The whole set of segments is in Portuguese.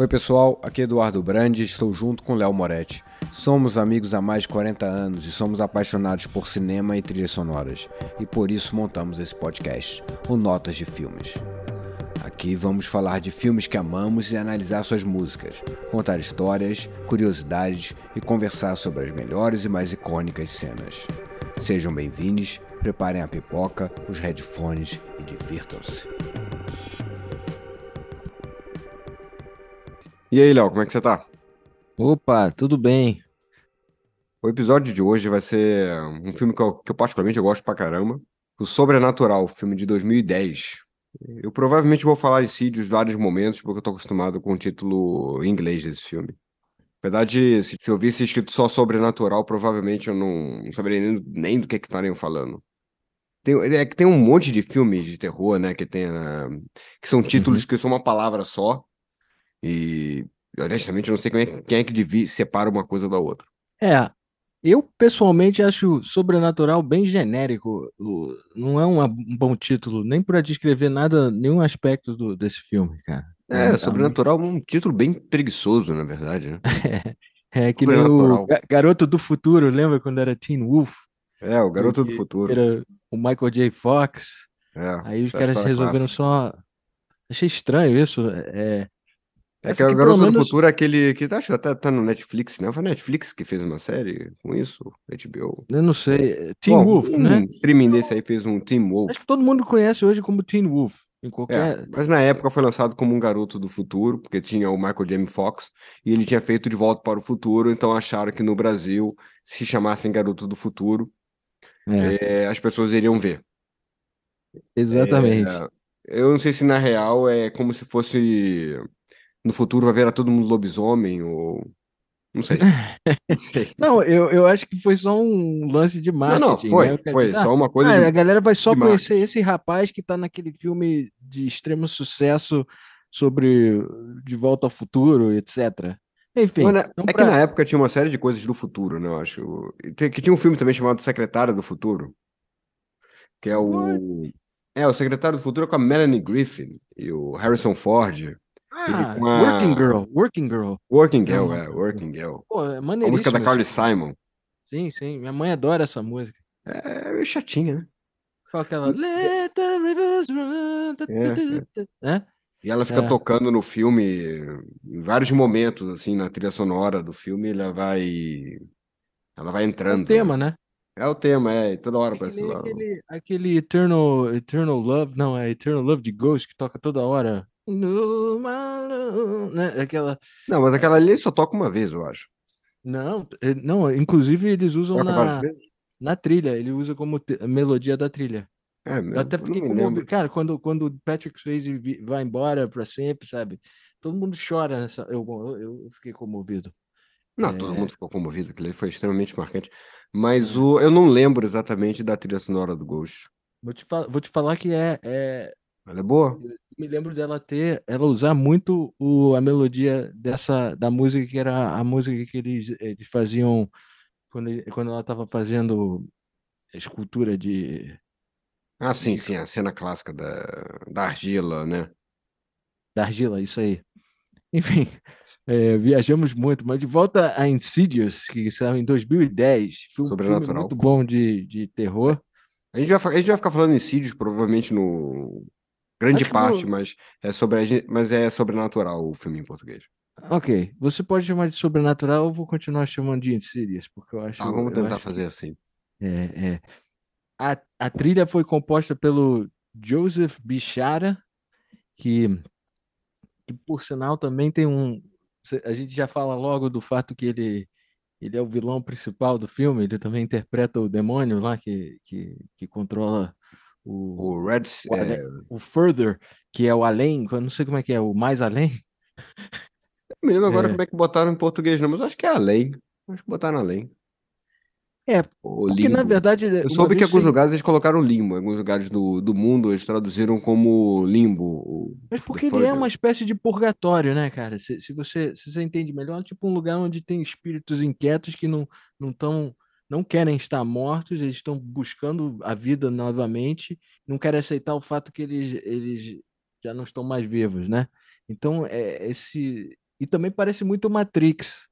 Oi pessoal, aqui é Eduardo Brandi, estou junto com Léo Moretti. Somos amigos há mais de 40 anos e somos apaixonados por cinema e trilhas sonoras. E por isso montamos esse podcast, o Notas de Filmes. Aqui vamos falar de filmes que amamos e analisar suas músicas, contar histórias, curiosidades e conversar sobre as melhores e mais icônicas cenas. Sejam bem-vindos, preparem a pipoca, os headphones e divirtam-se. E aí, Léo, como é que você tá? Opa, tudo bem? O episódio de hoje vai ser um filme que eu, que eu particularmente eu gosto pra caramba. O Sobrenatural, filme de 2010. Eu provavelmente vou falar Insidious vários momentos, porque eu tô acostumado com o título em inglês desse filme. Na verdade, se, se eu visse escrito só Sobrenatural, provavelmente eu não, não saberia nem, nem do que que estariam falando. Tem, é que tem um monte de filmes de terror, né, que tem, uh, que são títulos Uhum. que são uma palavra só, e honestamente eu não sei quem é, quem é que divi- separa uma coisa da outra. É, eu pessoalmente acho Sobrenatural bem genérico. Não é um bom título, nem para descrever nada, nenhum aspecto do- desse filme, cara. É, tá Sobrenatural é um título bem preguiçoso, na verdade, né? É que nem o Garoto do Futuro, lembra quando era Teen Wolf? É, o Garoto do Futuro. Era o Michael J. Fox. É, Aí os caras história resolveram clássica. só. Achei estranho isso. É, É que o Garoto pelo do menos- Futuro é aquele que acho que até tá no Netflix, né? Foi a Netflix que fez uma série com isso, HBO. eu não sei. Teen Bom, Wolf, um né? streaming desse aí fez um Team Wolf. Acho que todo mundo conhece hoje como Teen Wolf. Em É, qualquer. mas na época foi lançado como um Garoto do Futuro, porque tinha o Michael J. Fox e ele tinha feito De Volta para o Futuro, então acharam que no Brasil, se chamassem Garoto do Futuro, É, é, as pessoas iriam ver. exatamente. É, eu não sei se na real é como se fosse no futuro vai virar todo mundo lobisomem ou não sei. Não sei. Não, eu, eu acho que foi só um lance de Não, marketing. não, foi, né? Foi diz, só "Ah, uma coisa ah, de a galera vai só conhecer esse rapaz que tá naquele filme de extremo sucesso sobre De Volta ao Futuro, etc. Enfim, Mas então é que pra- na época tinha uma série de coisas do futuro, né? Eu acho. Que tinha um filme também chamado Secretária do Futuro, que é o. É, o Secretário do Futuro é com a Melanie Griffin e o Harrison Ford. Ah, com a- Working Girl, Working Girl. Working Girl, Não, é, Working Girl. Pô, é A música da maneiríssimo Carly. Simon. Sim, sim, minha mãe adora essa música. É meio chatinha, né? Qual aquela? Let the rivers run. É, né? E ela fica É. tocando no filme, em vários momentos, assim, na trilha sonora do filme, ela vai. Ela vai É entrando. o tema, né? É o tema, é, toda hora É parece aquele, aquele Eternal, Eternal Love, não, é Eternal Love de Ghost que toca toda hora. Né? Aquela. Não, mas aquela ali só toca uma vez, eu acho. Não, é- não, inclusive eles usam Toca na, na trilha, ele usa como melodia da trilha. É, Eu até fiquei lembro. Cara, quando, quando o Patrick Swayze vai embora pra sempre, sabe? Todo mundo chora nessa. Eu, eu, eu fiquei comovido. Não, todo É. mundo ficou comovido, aquilo foi extremamente marcante. Mas É. o, eu não lembro exatamente da trilha sonora do Ghost. Vou te, fa- vou te falar que é, é, Ela é boa? Eu me lembro dela ter, ela usar muito o, a melodia dessa da música que era a música que eles, eles faziam quando, quando ela estava fazendo escultura de Ah, sim, sim, a cena clássica da, da argila, né? da argila, isso aí. Enfim, é, viajamos muito, mas de volta a Insidious, que saiu em 2010, foi um filme Sobrenatural. muito bom de, de terror. A gente vai, a gente vai ficar falando Insidious, provavelmente no grande Acho parte, mas é sobre mas é sobrenatural o filme em português. Ok, você pode chamar de sobrenatural, eu vou continuar chamando de Insidious, porque eu acho. Ah, vamos tentar acho fazer assim. É, é. A, a trilha foi composta pelo Joseph Bichara, que, que por sinal também tem um. A gente já fala logo do fato que ele, ele é o vilão principal do filme, ele também interpreta o demônio lá que, que, que controla o, O Red, o, é, o Further, que é o além, eu não sei como é que é, o mais além. não me lembro agora É. como é que botaram em português, não, mas acho que é além. Acho que botaram além. É, O porque na verdade. Eu soube que vez alguns lugares eles colocaram limbo, alguns lugares do, do mundo eles traduziram como limbo. Mas porque ele é uma espécie de purgatório, né, cara? Se, se você, se você entende melhor, é tipo um lugar onde tem espíritos inquietos que não não tão, não querem estar mortos, eles estão buscando a vida novamente, não querem aceitar o fato que eles, eles já não estão mais vivos, né? Então, é, esse, E também parece muito Matrix,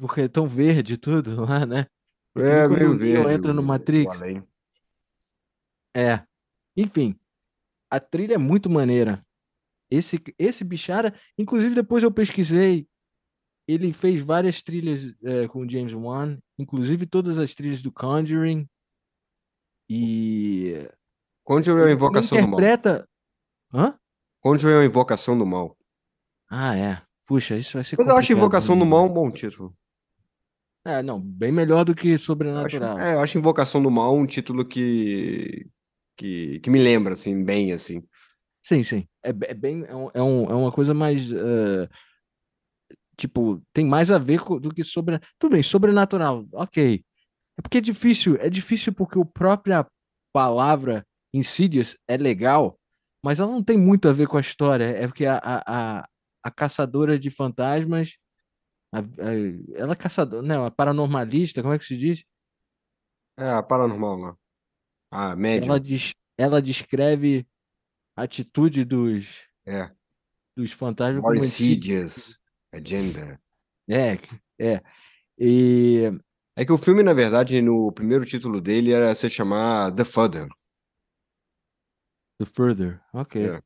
porque é tão verde tudo lá, né? É, meio verde. entra no Matrix. É. Enfim, a trilha é muito maneira. Esse, esse Bichara, inclusive depois eu pesquisei, ele fez várias trilhas é, com James Wan, inclusive todas as trilhas do Conjuring. E. Conjuring é a invocação interpreta... do mal. Hã? Conjuring é a invocação do mal. Ah, é. Puxa, isso vai ser. Mas eu acho Invocação do Mal um bom título. É, não, bem melhor do que Sobrenatural. Eu acho, é, eu acho Invocação do Mal um título que, que, que me lembra, assim, bem, assim. Sim, sim. É, é bem, é, um, é, é uma coisa mais, uh, tipo, tem mais a ver com, do que sobre... Tudo bem, Sobrenatural, ok. É porque é difícil, é difícil porque a própria palavra Insidious é legal, mas ela não tem muito a ver com a história. É porque a, a, a caçadora de fantasmas. A, a, ela é caçadora, não, a paranormalista, como é que se diz? É, a paranormal lá. A médium. Ela, diz, ela descreve a atitude dos, é. dos fantasmas More como insidious agenda. É, é. E... É que o filme, na verdade, no primeiro título dele era se chamar The Further. The Further, ok. É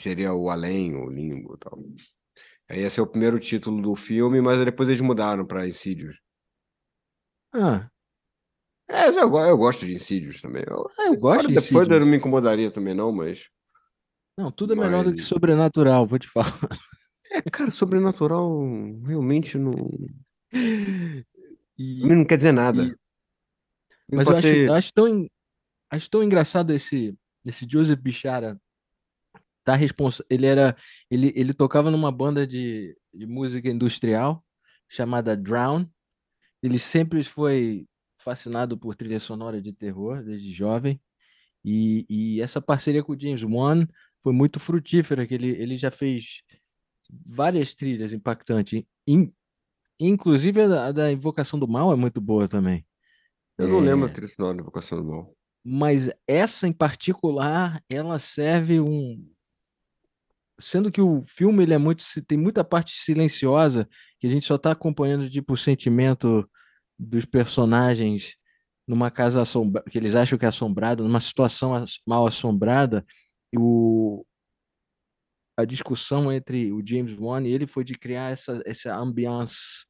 seria o Além, o Limbo e tal. Aí esse é o primeiro título do filme, mas depois eles mudaram para Insidious. Ah. É, eu, eu gosto de Insidious também. Eu, ah, eu gosto de Insidious. Depois não me incomodaria também não, mas... Não, tudo é mas... melhor do que Sobrenatural, vou te falar. É, cara, Sobrenatural realmente não... E... não quer dizer nada. E... Mas eu acho, ser... acho, tão, acho tão engraçado esse, esse Joseph Bichara tá responsa ele era ele, ele tocava numa banda de, de música industrial chamada Drown. Ele sempre foi fascinado por trilha sonora de terror desde jovem. E, e essa parceria com o James Wan foi muito frutífera, que ele, ele já fez várias trilhas impactantes. In, inclusive a da, Invocação do Mal é muito boa também. Eu não é... lembro a trilha sonora da Invocação do Mal. Mas essa em particular, ela serve um, sendo que o filme ele é muito tem muita parte silenciosa que a gente só está acompanhando tipo o sentimento dos personagens numa casa assombrada que eles acham que é assombrado numa situação mal assombrada e o a discussão entre o James Wan e ele foi de criar essa essa ambiance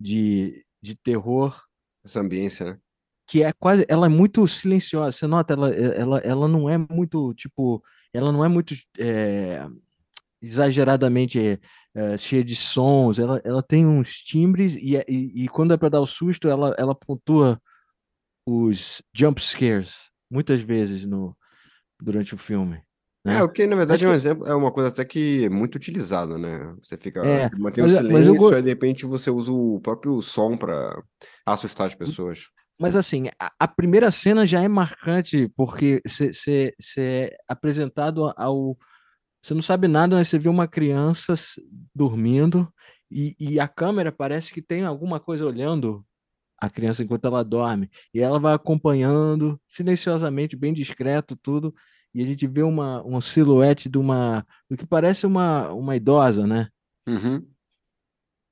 de, de terror essa ambiência né? que é quase ela é muito silenciosa você nota ela ela, ela não é muito tipo ela não é muito é, exageradamente é, cheia de sons, ela, ela tem uns timbres e, e, e quando é para dar o susto, ela, ela pontua os jump scares muitas vezes no, durante o filme. Né? É, o que na verdade é um exemplo, é uma coisa até que é muito utilizada, né? Você fica, é, você mantém mas, o silêncio, mas eu... e de repente você usa o próprio som para assustar as pessoas. Mas assim, a, a, primeira cena já é marcante porque você é apresentado ao você não sabe nada, mas você vê uma criança dormindo e, e, a câmera parece que tem alguma coisa olhando a criança enquanto ela dorme. E ela vai acompanhando silenciosamente, bem discreto, tudo. E a gente vê uma, uma silhuete de uma. do que parece uma, uma idosa, né? Uhum.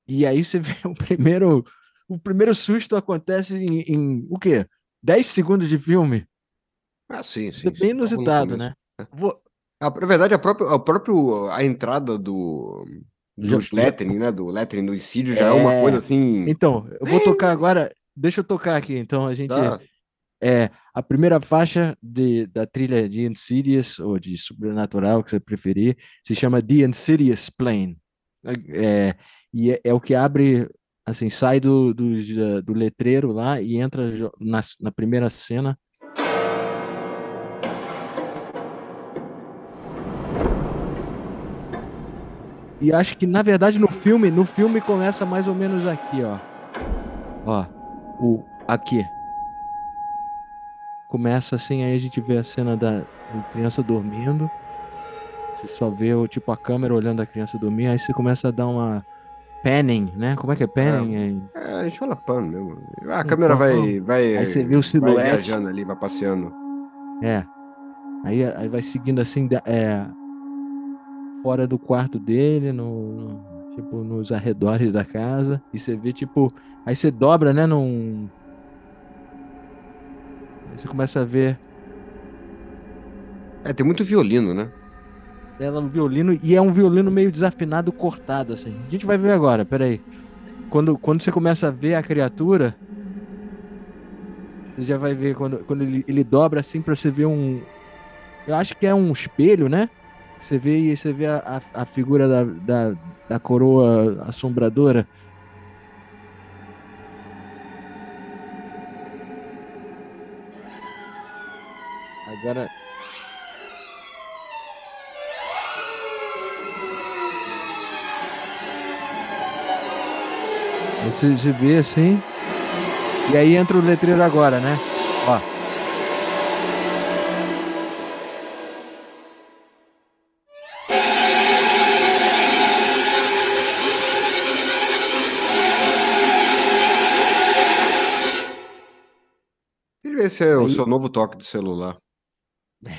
E aí você vê o primeiro. O primeiro susto acontece em, em o quê? 10 segundos de filme. Ah, sim, sim. É bem inusitado, né? Vou, a, na verdade, a própria, a próprio, a entrada do, dos lettering, né? Do lettering do Incídio já é... é uma coisa assim. Então, eu vou tocar agora. Deixa eu tocar aqui. Então, a gente. Tá. É, a primeira faixa de, da trilha de Insidious, ou de Sobrenatural, que você preferir, se chama The Insidious Plane. É, e é, é, o que abre, assim, sai do, do, do letreiro lá e entra na, na primeira cena E acho que, na verdade, no filme, no filme começa mais ou menos aqui, ó. Ó, o aqui. Começa assim, aí a gente vê a cena da, da criança dormindo. Você só vê o tipo a câmera olhando a criança dormir, aí você começa a dar uma panning, né? Como é que é panning? É, é a gente fala pan mesmo. A câmera vai, vai. Aí você vê o silhuete. Vai viajando ali, vai passeando. É. Aí, aí vai seguindo assim, é, fora do quarto dele, no, tipo, nos arredores da casa, e você vê, tipo, aí você dobra, né, num... Você começa a ver É, tem muito violino, né? ela no violino, e é um violino meio desafinado, cortado, assim. A gente vai ver agora, peraí. Quando, quando você começa a ver a criatura, você já vai ver quando, quando ele, ele dobra assim pra você ver um. Eu acho que é um espelho, né? Você vê e você vê a, a, a figura da, da, da coroa assombradora. Agora. Você vê assim. E aí entra o letreiro agora, né? Ó. Esse é o seu novo toque do celular.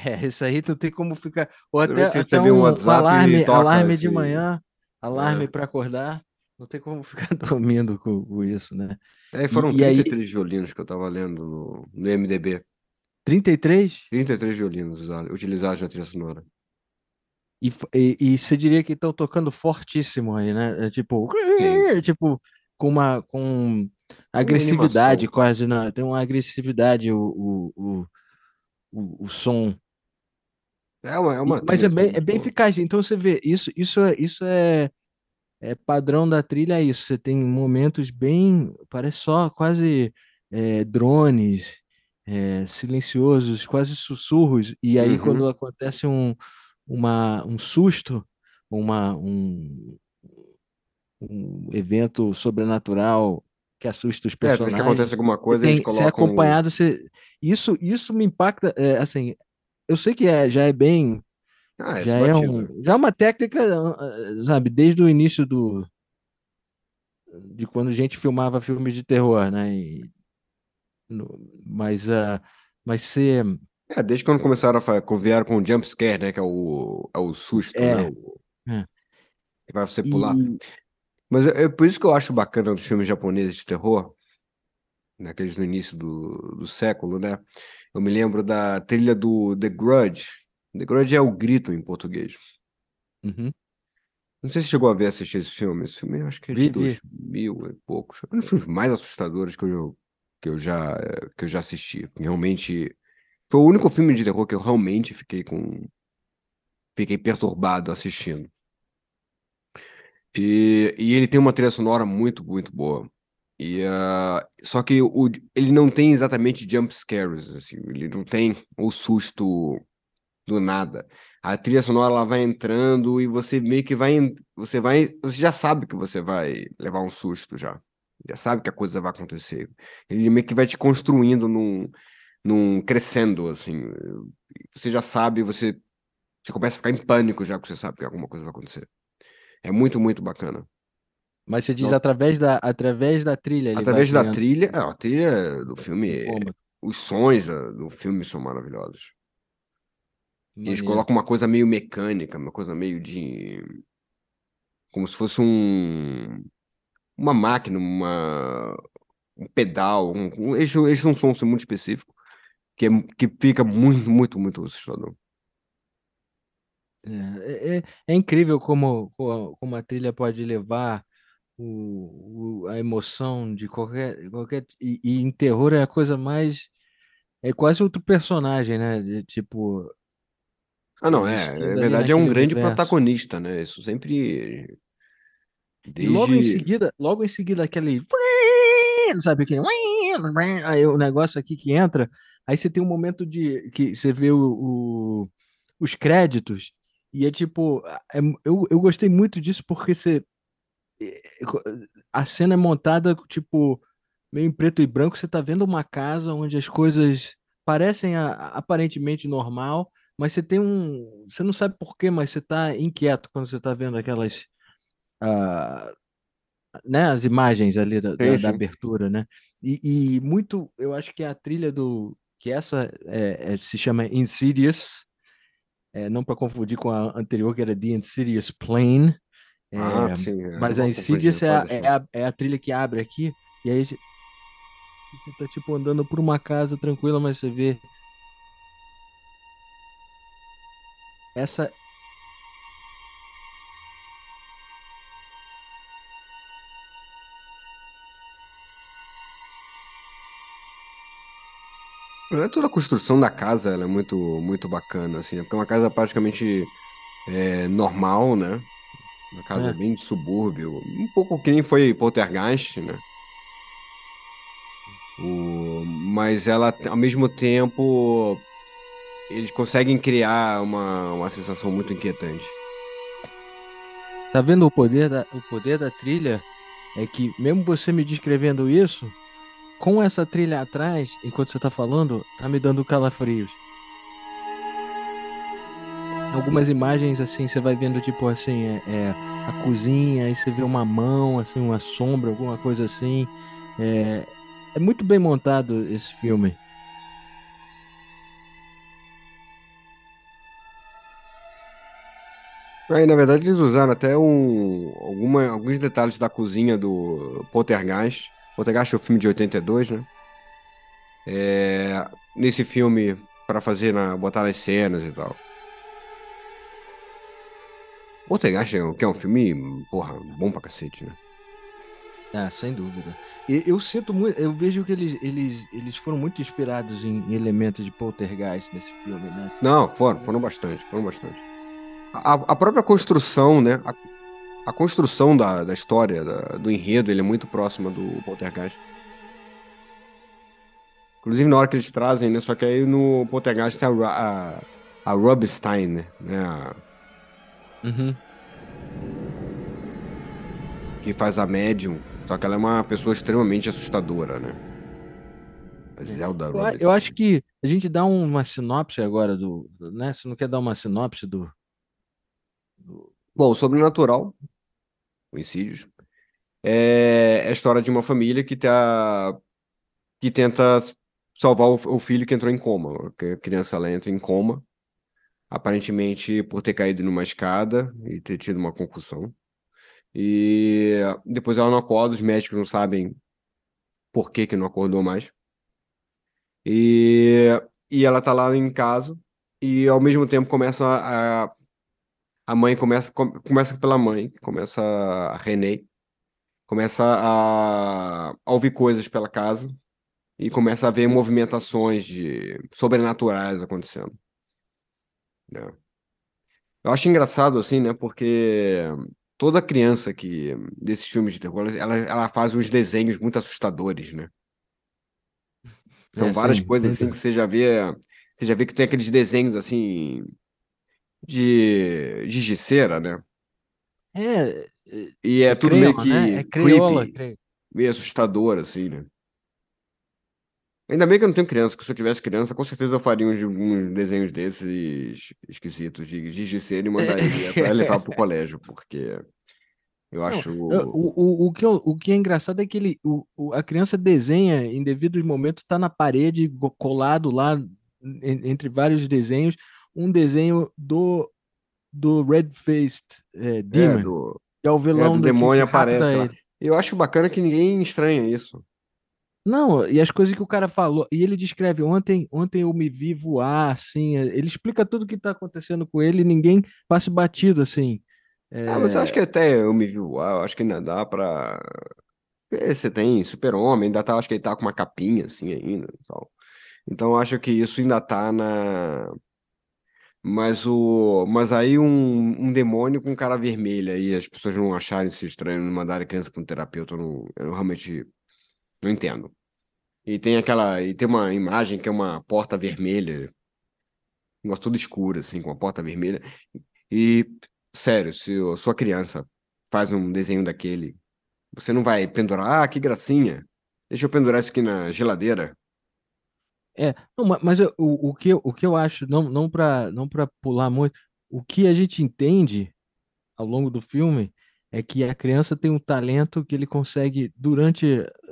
É, isso aí tu tem como ficar. Ou até, até um um, WhatsApp, alarme, alarme de esse- manhã, alarme É. pra acordar. Não tem como ficar dormindo com, com isso, né? É, foram e aí- 33 violinos que eu tava lendo no, no MDB. 33? 33 violinos usados- utilizados na trilha sonora. E, e, e você diria que estão tocando fortíssimo aí, né? É tipo, Sim. tipo com uma com agressividade quase, na, tem uma agressividade o, o, o, o, o som. É uma, é uma mas é bem, é bem eficaz. Então você vê, isso, isso, é, isso é, é padrão da trilha, é isso. Você tem momentos bem, parece só quase é, drones, é, silenciosos, quase sussurros. E aí Uhum. quando acontece um, uma, um susto, uma, um, um evento sobrenatural que assusta os É, personagens. que acontece alguma coisa, tem, eles você é colocam. acompanhado, você... Isso, isso me impacta, é, assim, eu sei que é, já é bem, Ah, já essa é um, já é uma técnica, ah, sabe, desde o início do, de quando a gente filmava filmes de terror, né, e no- mas, ah, mas ser, É, desde quando começaram a vieram com o jump scare, né? Que é o, é o susto, É, né? O, é. que vai você pular. e, Mas é, é por isso que eu acho bacana dos filmes japoneses de terror, naqueles no início do, do século, né? Eu me lembro da trilha do The Grudge. The Grudge é o grito em português. uhum, Não sei se chegou a ver assistir esse filme. Esse filme acho que é de Vi, vi. 2000 e poucos. É um dos filmes mais assustadores que eu, que eu já que eu já assisti. Realmente foi o único filme de terror que eu realmente fiquei com fiquei perturbado assistindo. E, e ele tem uma trilha sonora muito, muito boa. E, ah, só que o, ele não tem exatamente jump scares, assim, ele não tem o susto do nada. A trilha sonora ela vai entrando e você meio que vai, você vai, você já sabe que você vai levar um susto já. Já sabe que a coisa vai acontecer. Ele meio que vai te construindo num, num crescendo, assim. Você já sabe, você, você começa a ficar em pânico já que você sabe que alguma coisa vai acontecer. É muito, muito bacana. mas você diz Não. através da, através da trilha, Através da criando trilha, é, a trilha do filme, como, os sons do filme são maravilhosos. E eles maneiro. colocam uma coisa meio mecânica, uma coisa meio de. Como se fosse um. Uma máquina, uma. Um pedal. Um, um, eles, eles são um som muito específico. Que, é, que fica muito, muito, muito assustador. É, é, é incrível como, co- como a trilha pode levar o, o- a emoção de qualquer, qualquer e, e em terror é a coisa mais é quase outro personagem, né? De, tipo Ah, não, é. Na ali verdade, é um grande universo. protagonista, né? Isso sempre. E logo em Desde. seguida, logo em seguida aquele sabe aquele aí o negócio aqui que entra, aí você tem um momento de que você vê o, o- os créditos e é tipo, é- eu, eu gostei muito disso porque você a cena é montada tipo meio em preto e branco, você tá vendo uma casa onde as coisas parecem a- aparentemente normal, mas você tem um, você não sabe por quê, mas você tá inquieto quando você tá vendo aquelas ah, né, as imagens ali da, da, da abertura, né? E, e muito, eu acho que a trilha do, que essa é, é- se chama Insidious, é, não para confundir com a anterior que era The Insidious Plane, É, Ah, sim. é, mas a Insidious é a, é, a, é a trilha que abre aqui, e aí você tá tipo andando por uma casa tranquila, mas você vê essa. Toda a construção da casa ela é muito, muito bacana, assim, né? Porque é uma casa praticamente é, normal, né? Uma casa É, bem de subúrbio, um pouco que nem foi Poltergeist, né? O, mas ela, ao mesmo tempo, eles conseguem criar uma, uma sensação muito inquietante. tá vendo o poder da, o poder da trilha? É que mesmo você me descrevendo isso, com essa trilha atrás, enquanto você tá falando, tá me dando calafrios. Algumas imagens assim, você vai vendo tipo assim, é, é a cozinha, aí você vê uma mão, assim, uma sombra, alguma coisa assim. É, é muito bem montado esse filme. Aí, na verdade, eles usaram até um, alguma, alguns detalhes da cozinha do Poltergeist. Poltergeist é o filme de 82, né? É, nesse filme, para fazer, na, botar nas cenas e tal. Poltergeist é um, que é um filme, porra, bom pra cacete, né? Ah, sem dúvida. E eu sinto muito, eu vejo que eles, eles, eles foram muito inspirados em, em elementos de poltergeist nesse filme, né? Não, foram, foram bastante, foram bastante. A, a própria construção, né? A, a construção da, da história, da- do enredo, ele é muito próxima do Poltergeist. Inclusive na hora que eles trazem, né? Só que aí no Poltergeist tem a, a, a Rob Stein, né? A- Uhum. que faz a médium. Só que ela é uma pessoa extremamente assustadora, né? A Zelda Eu, eu acho que a gente dá uma sinopse agora do, do- né? Você não quer dar uma sinopse do, do- Bom, o Sobrenatural, Insidious, é é a história de uma família que tá que tenta salvar o, filho que entrou em coma. A criança ela entra em coma, aparentemente por ter caído numa escada e ter tido uma concussão. E depois ela não acorda, os médicos não sabem por que que não acordou mais. E, e ela tá lá em casa e ao mesmo tempo começa a, a mãe começa com- começa pela mãe, começa a Renee, começa a, a ouvir coisas pela casa e começa a ver movimentações de sobrenaturais acontecendo, né? Eu acho engraçado assim, né? Porque toda criança que desses filmes de terror, ela, ela faz uns desenhos muito assustadores, né? Então É, várias sem, coisas sem assim que dúvida. você já vê, você já vê que tem aqueles desenhos assim de cera, né? É, é, E é é tudo meio creio, né? É que creiola, creepy, creio. meio assustador assim, né? Ainda bem que eu não tenho criança, que se eu tivesse criança, com certeza eu faria uns, uns desenhos desses esquisitos de cera e mandaria para levar pro colégio, porque eu Não, acho. eu- o, o, o, que eu- o que é engraçado é que ele, o, o- a criança desenha em devido momento, tá na parede, colado lá, en- entre vários desenhos, um desenho do, do Red-Faced é, É, Demon, do, que é o é, vilão do do, que demônio aparece lá. Eu acho bacana que ninguém estranha isso. Não, e as coisas que o cara falou, e ele descreve, ontem, ontem eu me vi voar, assim, ele explica tudo o que tá acontecendo com ele e ninguém passa batido, assim. Ah, mas eu acho É, que até eu me vi voar, eu acho que ainda dá pra. É, Você tem Super-Homem, ainda tá, acho que ele tá com uma capinha assim ainda. Então eu acho que isso ainda tá na. Mas o. Mas aí um, um demônio com cara vermelha e as pessoas não acharem isso estranho, não mandarem criança para um terapeuta, eu, não, eu realmente não entendo. E tem aquela. E tem uma imagem que é uma porta vermelha, um negócio tudo escuro, assim, com uma porta vermelha. E, sério, se a sua criança faz um desenho daquele, você não vai pendurar, ah, que gracinha. Deixa eu pendurar isso aqui na geladeira. É, não, ma- mas eu- o, o que, eu- o que eu acho, não, não para não para pular muito, o que a gente entende ao longo do filme é que a criança tem um talento que ele consegue, durante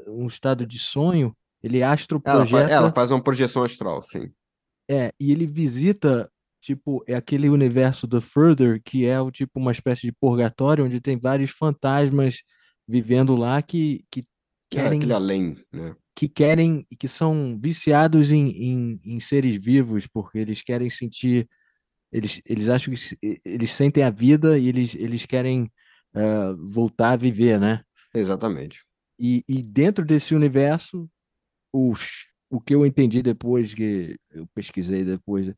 um estado de sonho, ele Ela, fa- ela astroprojeta, faz uma projeção astral, sim. é, e ele visita, tipo, é aquele universo do Further, que é o tipo uma espécie de purgatório, onde tem vários fantasmas vivendo lá que, que É, aquele querem além, né? Que querem que são viciados em, em, em seres vivos, porque eles querem sentir, eles, eles acham que eles sentem a vida e eles, eles querem ah, voltar a viver, né? Exatamente. E, e dentro desse universo, os, o que eu entendi depois, que eu pesquisei depois,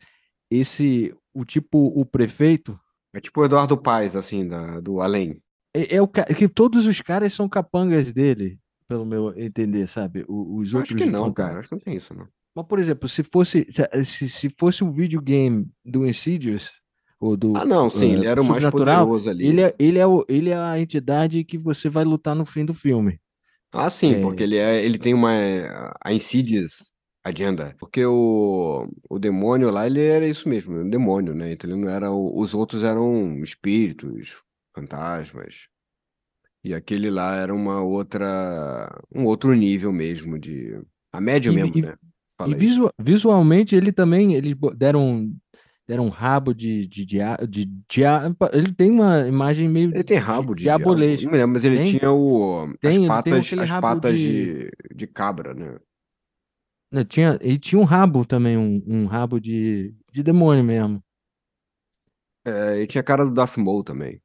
esse, o tipo, o prefeito, É tipo o Eduardo Paes, assim, da, do além. é, é o que todos os caras são capangas dele, pelo meu entender, sabe? Os Acho outros que não, cara. Acho que não tem isso, não. Mas, por exemplo, se fosse se, se se fosse um videogame do Insidious ou do Ah, não, sim, eh, ele era o mais poderoso ali. ele é, ele, é o, ele é a entidade que você vai lutar no fim do filme. Ah, sim, É. porque ele é, ele tem uma a Insidious agenda, porque o, o demônio lá ele era isso mesmo, um demônio, né? Então ele não era o- os outros eram espíritos, fantasmas. E aquele lá era uma outra um outro nível mesmo de a média E- mesmo, e- né? E Fala isso. visu- visualmente ele também eles deram deram um rabo de de, dia- de, dia- ele tem uma imagem meio Ele tem rabo de diabo. diabolesca. Não mas ele Tem? tinha o as Tem, tem patas, as patas de- de, de cabra, né? Né, Tinha, ele tinha um rabo também, um, um rabo de, de demônio mesmo. É, ele tinha a cara do Darth Maul também.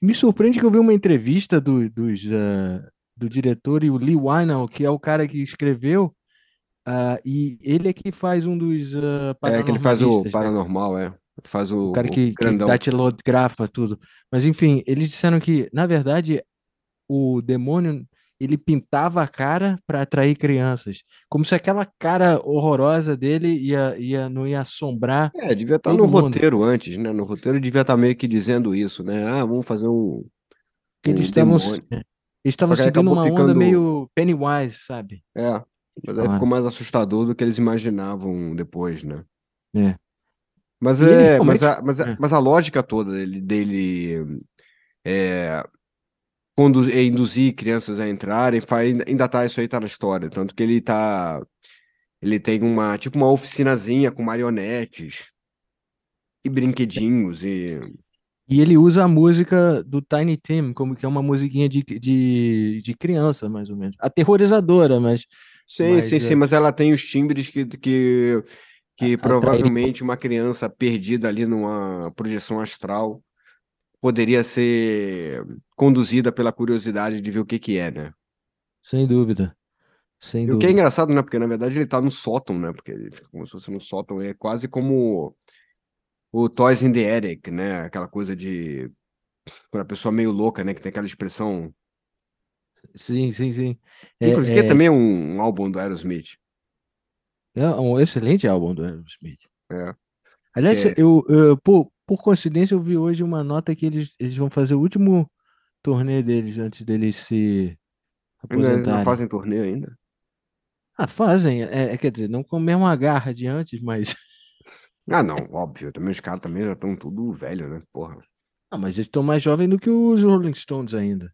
Me surpreende que eu vi uma entrevista do, dos, ah, do diretor e o Lee Winehouse, que é o cara que escreveu, ah, e ele é que faz um dos ah, É, que ele faz o né? paranormal, é. Ele faz o, O cara o que, que grandão. datilografa tudo. Mas enfim, eles disseram que, na verdade, o demônio ele pintava a cara para atrair crianças, como se aquela cara horrorosa dele ia, ia, não ia assombrar É, devia estar todo no mundo. roteiro antes, né? No roteiro devia estar meio que dizendo isso, né? Ah, vamos fazer um, um eles estavam estavam seguindo uma onda ficando- meio Pennywise, sabe? É, mas aí Claro. ficou mais assustador do que eles imaginavam depois, né? É. Mas ele é, mas a, mas é. mas a lógica toda dele, dele é, é induzir crianças a entrarem, faz, ainda- tá, isso aí tá na história, tanto que ele tá, ele tem uma, tipo uma oficinazinha com marionetes e brinquedinhos e E ele usa a música do Tiny Tim, como que é uma musiquinha de, de, de criança, mais ou menos. Aterrorizadora, mas Sim, Mas, sim, é. sim, mas ela tem os timbres que, que, que A- provavelmente uma criança perdida ali numa projeção astral poderia ser conduzida pela curiosidade de ver o que que é, né? sem dúvida. Sem E o que é dúvida. engraçado, né? Porque na verdade ele tá no sótão, né? Porque ele fica como se fosse no sótão, é quase como o Toys in the Attic, né? Aquela coisa de quando a pessoa é meio louca, né? Que tem aquela expressão. Sim, sim, sim. É, Inclusive, que é, também é um, um álbum do Aerosmith. é um excelente álbum do Aerosmith. É. Aliás, é- eu, eu- por, por coincidência, eu vi hoje uma nota que eles, eles vão fazer o último turnê deles antes deles se Ainda não aposentarem. fazem turnê ainda. Ah, fazem. É, é, quer dizer, não com a mesma garra de antes, mas. Ah, não, óbvio. Também os caras também já estão tudo velho, né? Porra. Ah, mas eles estão mais jovens do que os Rolling Stones ainda.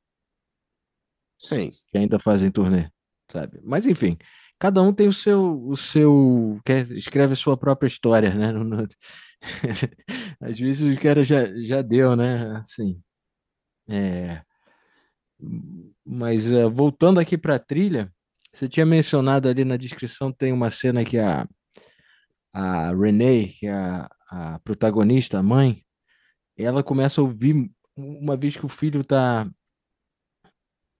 Sim. que ainda fazem turnê, sabe? Mas enfim, cada um tem o seu, o seu, escreve a sua própria história, né? Às vezes o cara já, já deu, né? Assim, é... Mas eh, voltando aqui para a trilha, você tinha mencionado ali na descrição, tem uma cena que a, a Renee, que é a, a protagonista, a mãe, ela começa a ouvir uma vez que o filho tá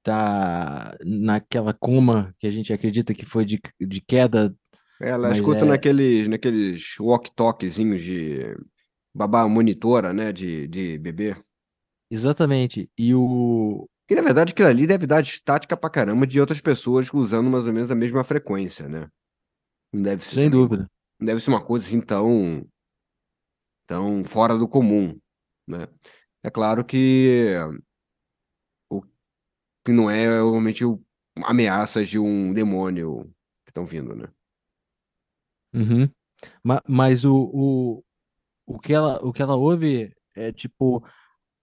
tá naquela coma que a gente acredita que foi de, de queda. Ela Mas escuta é- naqueles, naqueles walkie-talkiezinhos de babá monitora, né? De, de bebê. Exatamente. E o. E na verdade aquilo ali deve dar estática pra caramba de outras pessoas usando mais ou menos a mesma frequência, né? Não deve ser Sem dúvida. não deve ser uma coisa assim tão, tão fora do comum, né? É claro que que não é realmente ameaças de um demônio que estão vindo, né? Uhum. Ma- Mas o, o, o, que ela, o que ela ouve é tipo.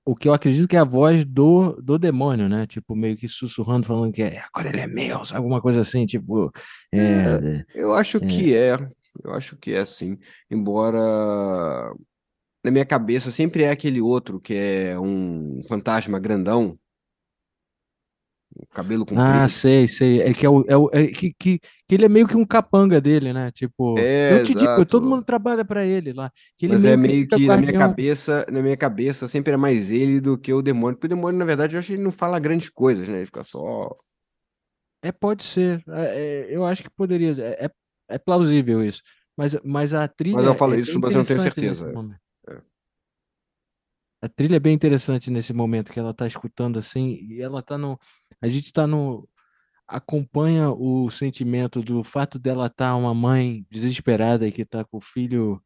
O que eu acredito que é a voz do, do demônio, né? Tipo, meio que sussurrando, falando que é, agora ele é meu, sabe? alguma coisa assim, tipo. É, Eu acho que é. Eu acho que é sim. Embora na minha cabeça sempre é aquele outro que é um fantasma grandão, cabelo comprido. Ah, sei, sei. É que é o, é o é que, que, que ele é meio que um capanga dele, né? Tipo, É, eu te digo, todo mundo trabalha pra ele lá. Que ele Mas é meio que meio fica que na minha cabeça, na minha cabeça sempre é mais ele do que o demônio. Porque o demônio, na verdade, eu acho que ele não fala grandes coisas, né? Ele fica só. É, pode ser. É, é, eu acho que poderia. É, é, é plausível isso. Mas, mas a Mas eu trilha falo é isso, mas eu não tenho certeza. É. A trilha é bem interessante nesse momento que ela tá escutando assim, e ela tá no. A gente tá no. Acompanha o sentimento do fato dela estar uma mãe desesperada e que tá com o filho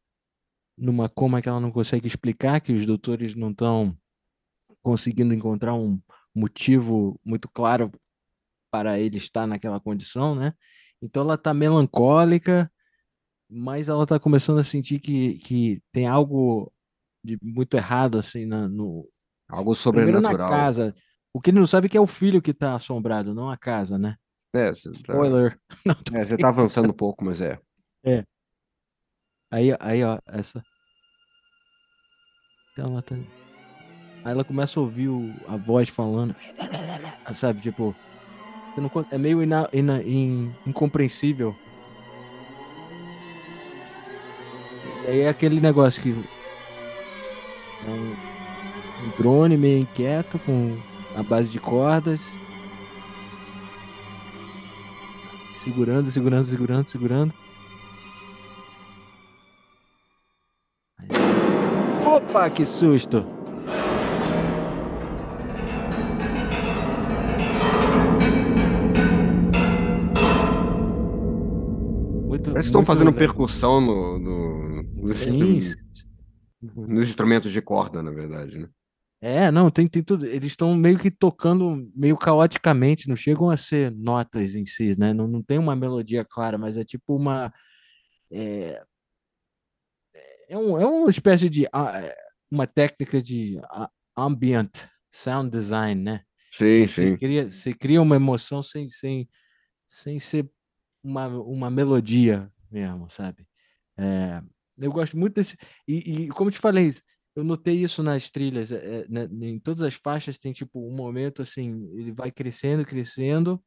numa coma que ela não consegue explicar, que os doutores não estão conseguindo encontrar um motivo muito claro para ele estar naquela condição, né? Então ela tá melancólica, mas ela tá começando a sentir que, que tem algo de muito errado assim na, no Algo primeiro na sobrenatural. casa. O que ele não sabe é que é o filho que tá assombrado, não a casa, né? É, você tá, Spoiler. Não, é, você tá avançando um pouco, mas é. É. Aí, aí, ó, essa. Então ela tá... Aí ela começa a ouvir o- a voz falando, sabe? Tipo, não é meio ina, ina- in- incompreensível. E aí é aquele negócio que é um, um drone meio inquieto, com a base de cordas. Segurando, segurando, segurando, segurando. Opa, que susto! Muito, Parece que estão fazendo legal. percussão no, no- nos, Sim, instru- nos instrumentos de corda, na verdade, né? É, não, tem, tem tudo. Eles estão meio que tocando meio caoticamente, não chegam a ser notas em si, né? Não, não tem uma melodia clara, mas é tipo uma. É, é, um, é uma espécie de. ah, é, Uma técnica de ambient sound design, né? Sim, você sim. cria, você cria uma emoção sem, sem, sem ser uma, uma melodia mesmo, sabe? É, eu gosto muito desse. E, e como eu te falei, eu notei isso nas trilhas. é, é, né, em todas as faixas tem tipo um momento assim, ele vai crescendo, crescendo,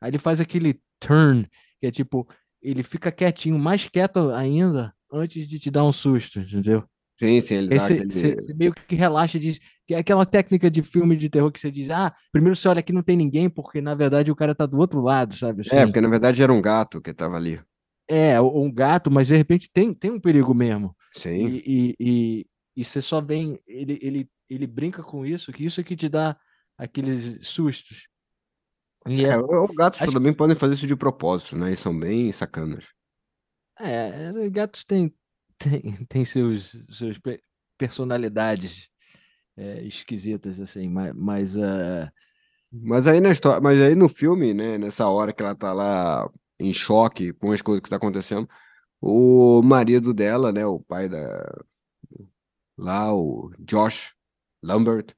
aí ele faz aquele turn, que é tipo, ele fica quietinho, mais quieto ainda, antes de te dar um susto, entendeu? Sim, sim, ele Aí dá aquele. você- você meio que relaxa diz que é aquela técnica de filme de terror que você diz, ah, primeiro você olha aqui não tem ninguém, porque na verdade o cara tá do outro lado, sabe? É, Assim, porque na verdade era um gato que tava ali. é, ou um gato, mas de repente tem, tem um perigo mesmo. Sim. E, e, e, você só vem, ele, ele, ele brinca com isso, que isso é que te dá aqueles sustos. E É, é, os gatos acho também podem fazer isso de propósito, né? E são bem sacanas. é, é, gatos têm, têm, têm seus, seus pe- personalidades é, esquisitas, assim, mas, mas ah, Mas aí na história, mas aí no filme, né, nessa hora que ela tá lá em choque com as coisas que tá acontecendo, o marido dela, né, o pai da lá, o Josh Lambert,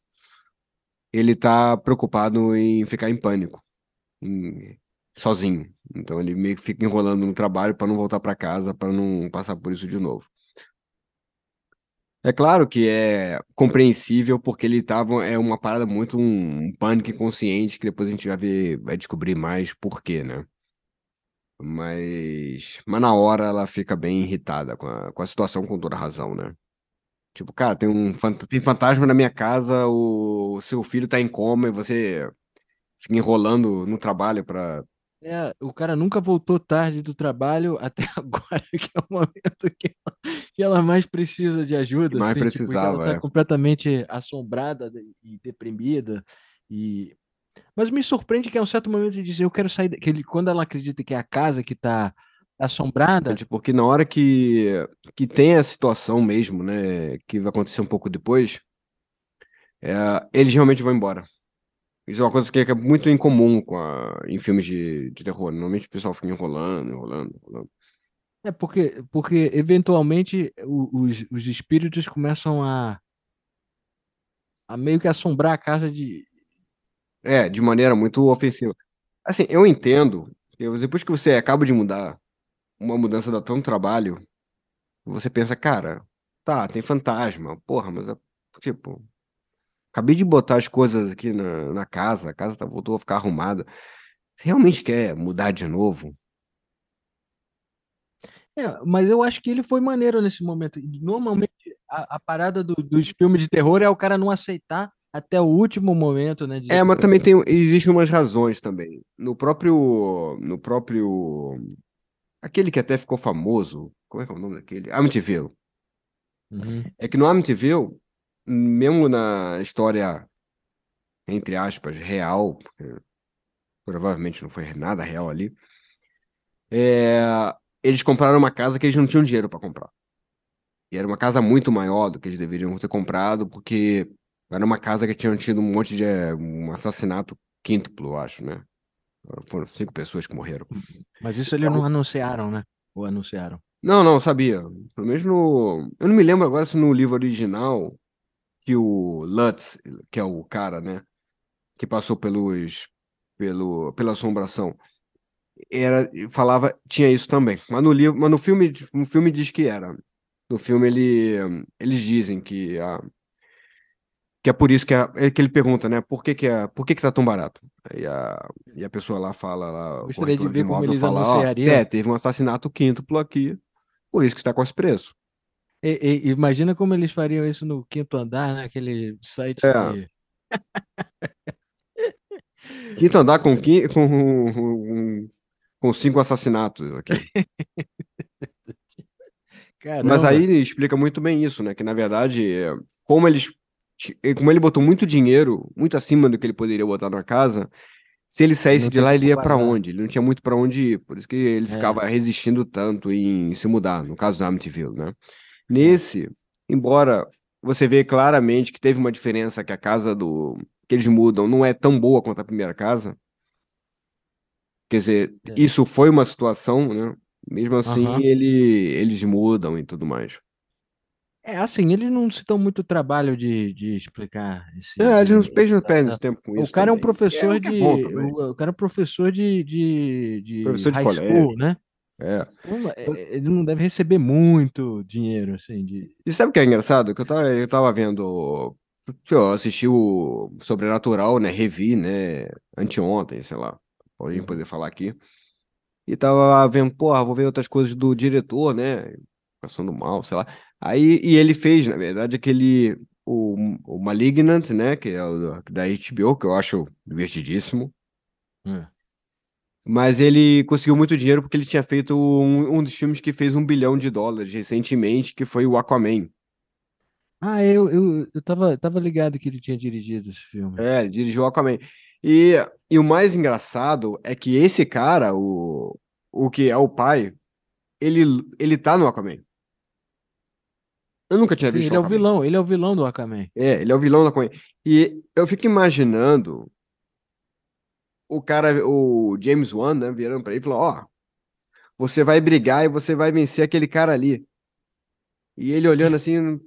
ele tá preocupado em ficar em pânico, em- sozinho. Então ele meio que fica enrolando no trabalho para não voltar para casa, para não passar por isso de novo. É claro que é compreensível porque ele tava é uma parada muito um, um pânico inconsciente que depois a gente vai ver, vai descobrir mais por quê, né? Mas, mas na hora ela fica bem irritada com a, com a situação com toda razão, né? Tipo, cara, tem um tem fantasma na minha casa, o seu filho tá em coma e você fica enrolando no trabalho pra. é, o cara nunca voltou tarde do trabalho até agora, que é o momento que ela, que ela mais precisa de que ajuda, mais assim, tipo, e que ela precisava, tá é. completamente assombrada e deprimida. E... Mas me surpreende que é um certo momento de dizer, eu quero sair, que ele, quando ela acredita que é a casa que tá assombrada, Porque na hora que, que tem a situação mesmo, né, que vai acontecer um pouco depois, é, eles realmente vão embora. Isso é uma coisa que é muito incomum com a- em filmes de, de terror. Normalmente o pessoal fica enrolando, enrolando, enrolando. é porque, porque eventualmente os, os espíritos começam a, a meio que assombrar a casa de, É, de maneira muito ofensiva. Assim, eu entendo, depois que você acaba de mudar uma mudança dá tanto trabalho, você pensa, cara, tá, tem fantasma, porra, mas, tipo, acabei de botar as coisas aqui na, na casa, a casa tá, voltou a ficar arrumada. Você realmente quer mudar de novo? É, mas eu acho que ele foi maneiro nesse momento. Normalmente, a, a parada do- dos filmes de terror é o cara não aceitar até o último momento, né? É, mas também tem, existem umas razões também. No próprio, no próprio, aquele que até ficou famoso, como é que é o nome daquele? Amityville. Uhum. É que no Amityville, mesmo na história, entre aspas, real, porque provavelmente não foi nada real ali, é, eles compraram uma casa que eles não tinham dinheiro para comprar. E era uma casa muito maior do que eles deveriam ter comprado, porque era uma casa que tinha tido um monte de é, um assassinato quíntuplo, eu acho, né? Foram cinco pessoas que morreram. Mas isso eles não anunciaram, né? Ou anunciaram? Não, não, sabia. Pelo menos no. Eu não me lembro agora se no livro original que o Lutz, que é o cara, né? Que passou pelos. Pelo, pela assombração. Era, falava, tinha isso também. Mas no livro, mas no filme, no filme diz que era. No filme ele, eles dizem que a, que é por isso que, a, é que ele pergunta, né? Por que que, é, por que que tá tão barato? Aí a, e a pessoa lá fala, lá, o Gostaria de ver como imóvel eles fala, anunciariam. é, teve um assassinato quíntuplo aqui, por isso que está com esse preço. E- e- imagina como eles fariam isso no quinto andar, naquele site É. de. Quinto andar com, com, com, com cinco assassinatos aqui. Mas Caramba. aí ele explica muito bem isso, né? Que na verdade, como eles, como ele botou muito dinheiro, muito acima do que ele poderia botar na casa, se ele saísse Não de lá, ele ia para pagar. onde? Ele não tinha muito para onde ir, por isso que ele É. ficava resistindo tanto em se mudar, no caso do Amityville, né? Nesse, embora você vê claramente que teve uma diferença que a casa do que eles mudam não é tão boa quanto a primeira casa. Quer dizer, É. isso foi uma situação, né? Mesmo assim, ele, eles mudam e tudo mais. É assim, eles não se dão muito trabalho de, de explicar esse. É, eles não não da- perdem da- tempo com O isso cara é um também. professor o é de. também. O, o cara é um professor de, de, de Professor de colégio. school, né? É. Então, é, ele não deve receber muito dinheiro, assim, de. E sabe o que é engraçado? Que eu tava, eu tava vendo. Eu assisti o Sobrenatural, né? Revi, né? Anteontem, sei lá. Pra gente poder falar aqui. E tava vendo, porra, vou ver outras coisas do diretor, né? Passando mal, sei lá. Aí, e ele fez, na verdade, aquele. O, o Malignant, né? Que é o da HBO, que eu acho divertidíssimo. É. Mas ele conseguiu muito dinheiro porque ele tinha feito um, um dos filmes que fez um bilhão de dólares recentemente, que foi o Aquaman. Ah, eu, eu, eu tava, tava ligado que ele tinha dirigido esse filme. É, ele dirigiu o Aquaman. E, e o mais engraçado é que esse cara, o, o que é o pai, ele, ele tá no Aquaman. Eu nunca tinha Sim, visto ele é o vilão, ele é o vilão do Aquaman. É, ele é o vilão do Aquaman. E eu fico imaginando o cara, o James Wan, né, virando pra ele e falando, ó, você vai brigar e você vai vencer aquele cara ali. E ele olhando assim,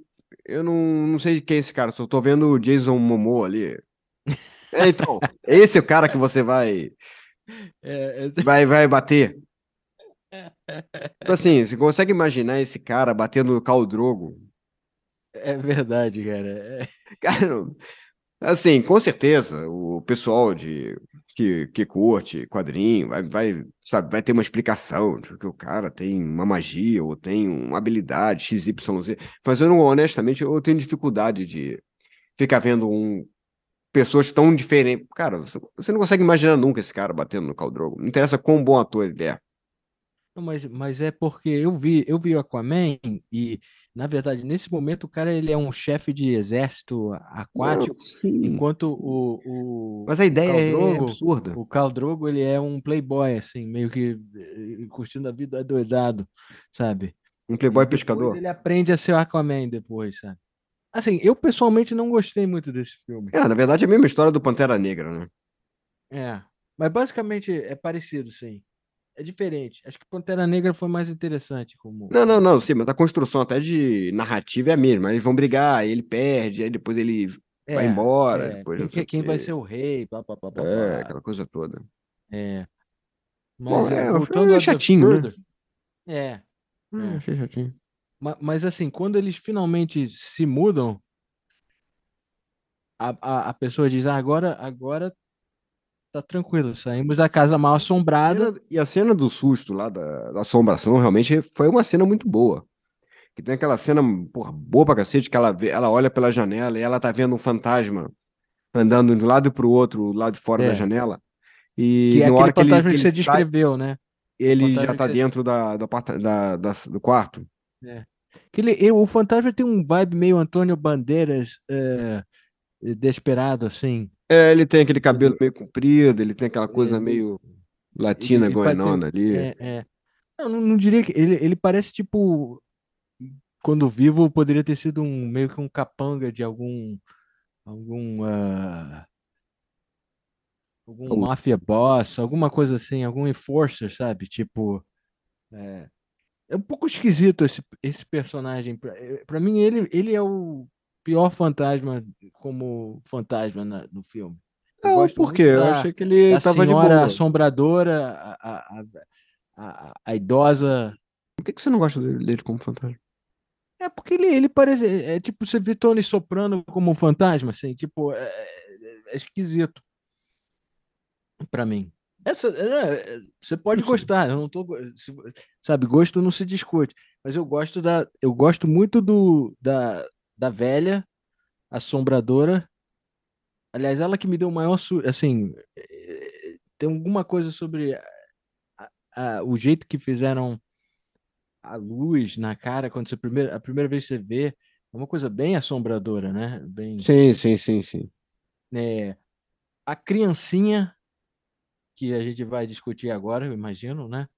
eu não, não sei quem é esse cara, só tô vendo o Jason Momoa ali. É, então, esse é o cara que você vai, É, vai, vai bater. Tipo assim, você consegue imaginar esse cara batendo no Khal Drogo? É, verdade, cara. É- Cara, assim, com certeza, o pessoal de, que, que curte quadrinho vai, vai, sabe, vai ter uma explicação de que o cara tem uma magia ou tem uma habilidade XYZ. Mas eu não, honestamente, eu tenho dificuldade de ficar vendo um, pessoas tão diferentes. Cara, você, não consegue imaginar nunca esse cara batendo no Khal Drogo. Não interessa quão bom ator ele é. Não, mas, mas é porque eu vi, eu vi o Aquaman e, na verdade, nesse momento o cara ele é um chefe de exército aquático, Não, enquanto o, o, Mas a ideia é Drogo- absurda. o Khal Drogo ele é um playboy, assim, meio que eh, curtindo a vida doidado, sabe? Um playboy pescador. ele aprende a ser o Aquaman depois, sabe? Assim, eu pessoalmente não gostei muito desse filme. É, na verdade é a mesma história do Pantera Negra, né? É, mas basicamente é parecido, sim. É diferente. Acho que Pantera Negra foi mais interessante como. Não, não, não, sim, mas a construção até de narrativa é a mesma. Eles vão brigar, aí ele perde, aí depois ele vai É, embora, é, depois quem, quem vai ser o rei, pá, É, aquela coisa toda. É. Bom, Mas é, é, o voltando é chatinho, né? É. Hum, É. achei chatinho. Ma- Mas, assim, quando eles finalmente se mudam, a, a, a pessoa diz: ah, agora, agora tá tranquilo, saímos da casa mal assombrada. Cena- e a cena do susto lá, da, da assombração, realmente foi uma cena muito boa. Que tem aquela cena, porra, boa pra cacete, que ela, vê, ela olha pela janela e ela tá vendo um fantasma andando de um lado pro outro, lado de fora da É. janela. E Que é aquele hora que ele, fantasma que ele você sai, descreveu, né? ele já tá dentro da, do, aparta- da, da- do quarto. Que ele, o fantasma tem um vibe meio Antônio Bandeiras é, desesperado, assim. É, ele tem aquele cabelo meio comprido, ele tem aquela coisa É, meio latina Ele- ter- ali. É, é. Eu não, não diria que. Ele, ele parece tipo. Quando vivo, poderia ter sido um meio que um capanga de algum. Algum. ah, algum mafia boss, alguma coisa assim, algum enforcer, sabe? Tipo. É, é um pouco esquisito esse, esse personagem. Pra, eh, pra mim, ele, ele é o pior fantasma como fantasma na- no filme. Não, por quê? Eu achei que ele da tava de senhora boa. assombradora, a, a, a, a- a idosa. Por que que você não gosta dele, dele como fantasma? É porque ele, ele parece. É, é tipo você vê Tony Soprano como um fantasma, assim, tipo, é, é- é esquisito pra mim. Essa, é, é, você pode gostar, eu não tô. se- sabe, gosto não se discute, mas eu gosto da. Eu gosto muito do, da, da velha assombradora. Aliás, ela que me deu o maior. Assim, é, tem alguma coisa sobre a- a- o jeito que fizeram a luz na cara quando você primeira, a primeira vez que você vê, é uma coisa bem assombradora, né? Bem, Sim, sim, sim, sim. é, a criancinha que a gente vai discutir agora, eu imagino, né?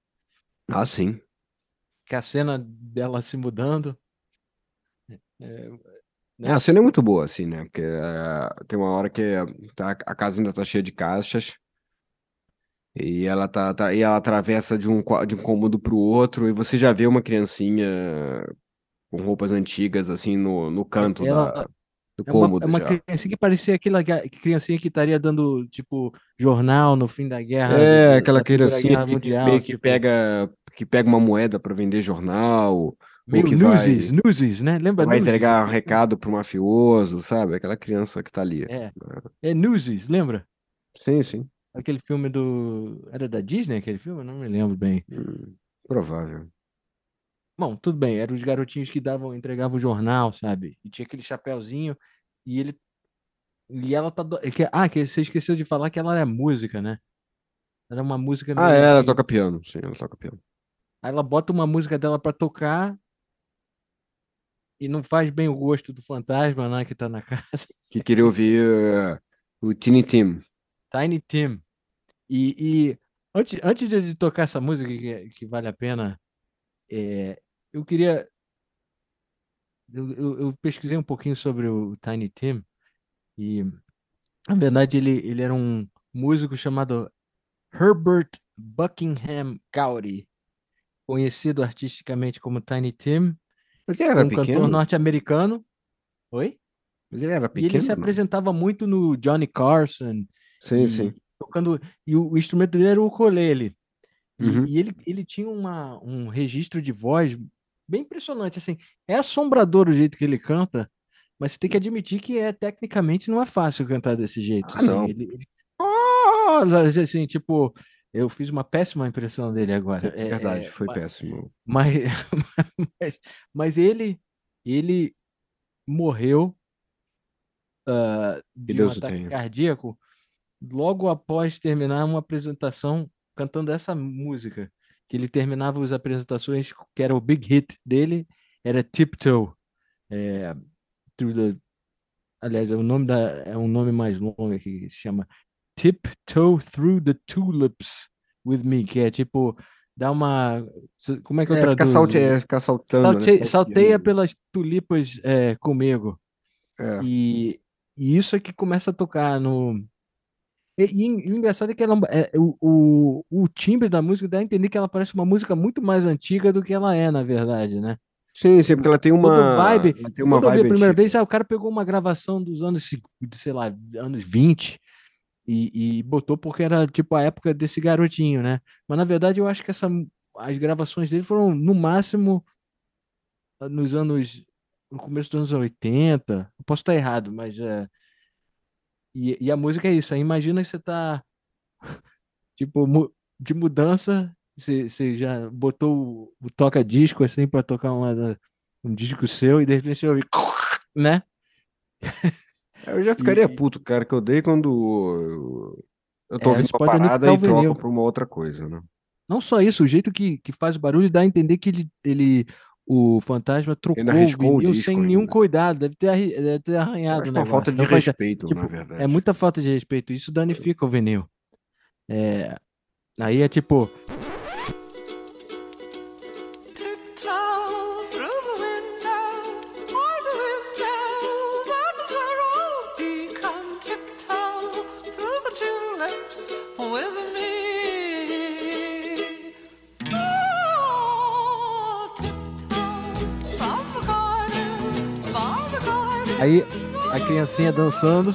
Ah, sim. Que a cena dela se mudando. É, É, a cena é muito boa, assim, né? Porque é, tem uma hora que tá- a casa ainda tá cheia de caixas e ela tá, tá- e ela atravessa de um, de um cômodo pro outro e você já vê uma criancinha com roupas antigas, assim, no, no canto ela- da, do é uma, cômodo é uma já. criancinha que parecia aquela criancinha que estaria dando, tipo, jornal no fim da guerra. É, aquela criancinha que, que Mundial, que tipo, pega, que pega uma moeda pra vender jornal, meio que Newsies, vai- Newsies, né? Lembra vai Newsies? entregar um recado pro mafioso, sabe? Aquela criança que tá ali. É, é Newsies, lembra? Sim, sim. Aquele filme do. Era da Disney aquele filme? Não me lembro bem. Hum, provável. Bom, tudo bem, eram os garotinhos que davam, entregavam o jornal, sabe? E tinha aquele chapéuzinho e ele. E ela tá. do- é Ah, que você esqueceu de falar que ela era música, né? Era uma música Ah, é, ela toca piano. Sim, ela toca piano. Aí ela bota uma música dela pra tocar e não faz bem o gosto do fantasma, né, que tá na casa. Que queria ouvir eh, o Tiny Tim. Tiny Tim. E, e antes, antes de tocar essa música que, que vale a pena, é, eu queria. Eu, eu, eu pesquisei um pouquinho sobre o Tiny Tim e, na verdade, ele, ele era um músico chamado Herbert Buckingham Cowdery, conhecido artisticamente como Tiny Tim, Mas ele era um cantor pequeno? norte-americano. Oi? Mas ele era E ele pequeno? se apresentava muito no Johnny Carson, Sim, e sim. tocando e o, o instrumento dele era o ukulele. E, Uhum. e ele, ele tinha uma, um registro de voz bem impressionante, assim. É assombrador o jeito que ele canta, mas você tem que admitir que é tecnicamente não é fácil cantar desse jeito. Ah, assim. não. Ele, ele- Ah, assim, tipo, eu fiz uma péssima impressão dele agora. É, Verdade, é, foi ma- péssimo. mas, mas, mas ele, ele morreu Que de um Deus o ataque tenha. cardíaco logo após terminar uma apresentação cantando essa música. Que ele terminava as apresentações, que era o big hit dele, era Tiptoe. É, through the, aliás, é o nome da, é um nome mais longo que se chama Tiptoe Through the Tulips with Me, que é tipo, dá uma. Como é que eu É, ficar, traduzo? salte, é, ficar saltando, né? Salte- salteia Salteando. pelas tulipas é, comigo. É. E, e isso é que começa a tocar no. E, e e o engraçado é que ela, é, o, o, o timbre da música dá a entender que ela parece uma música muito mais antiga do que ela é, na verdade, né? Sim, sim, porque ela tem Todo uma. vibe. Ela tem uma Quando eu vi a vibe primeira antiga. vez, ah, o cara pegou uma gravação dos anos, sei lá, anos 20 e, e botou porque era tipo a época desse garotinho, né? Mas na verdade eu acho que essa, as gravações dele foram no máximo nos anos no começo dos anos 80. Eu posso estar errado, mas é, e, e a música é isso. Aí imagina que você tá tipo mu- de mudança, você, você já botou o, o toca-disco assim para tocar uma, um disco seu e de repente você ouve, né? Eu já ficaria E- puto, cara, que eu dei quando eu, tô É, ouvindo uma parada e o troco pra uma outra coisa, né? Não só isso, o jeito que, que faz o barulho dá a entender que ele, ele o fantasma trocou o o vinil disco sem nenhum ainda. cuidado, deve ter, deve ter arranhado acho o uma falta de Então, respeito, na tipo, verdade. é muita falta de respeito, isso danifica o vinil. É, aí é tipo, aí a criancinha dançando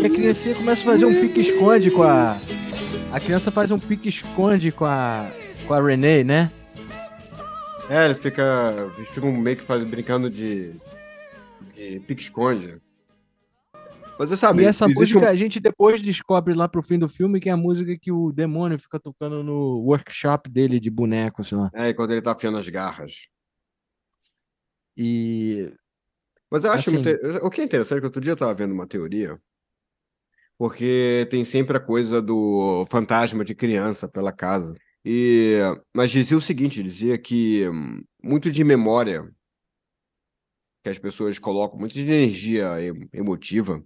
e a criancinha começa a fazer um pique-esconde com a. A criança faz um pique-esconde com a. com a Renee, né? É, ele fica, eles ficam meio que faz, brincando de, de pique-esconde. Mas você sabe, E essa música um- a gente depois descobre lá pro fim do filme que é a música que o demônio fica tocando no workshop dele de boneco, sei lá. É, quando ele tá afiando as garras. E Mas eu acho Assim- o que é interessante é que outro dia eu tava vendo uma teoria, porque tem sempre a coisa do fantasma de criança pela casa. E mas dizia o seguinte, dizia que muito de memória que as pessoas colocam, muito de energia em- emotiva,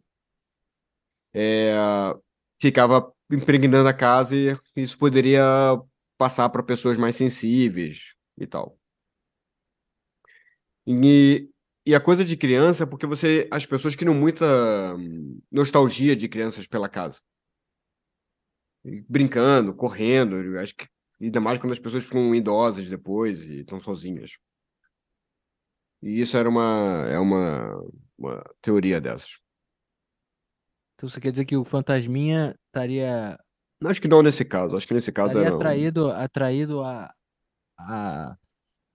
é, ficava impregnando a casa e isso poderia passar para pessoas mais sensíveis e tal. E, e a coisa de criança é porque você, as pessoas criam muita hum, nostalgia de crianças pela casa. Brincando, correndo, eu acho que ainda mais quando as pessoas ficam idosas depois e estão sozinhas. E isso era uma é uma, uma teoria dessas. então você quer dizer que o fantasminha estaria Acho que não nesse caso, acho que nesse caso estaria era atraído atraído a, a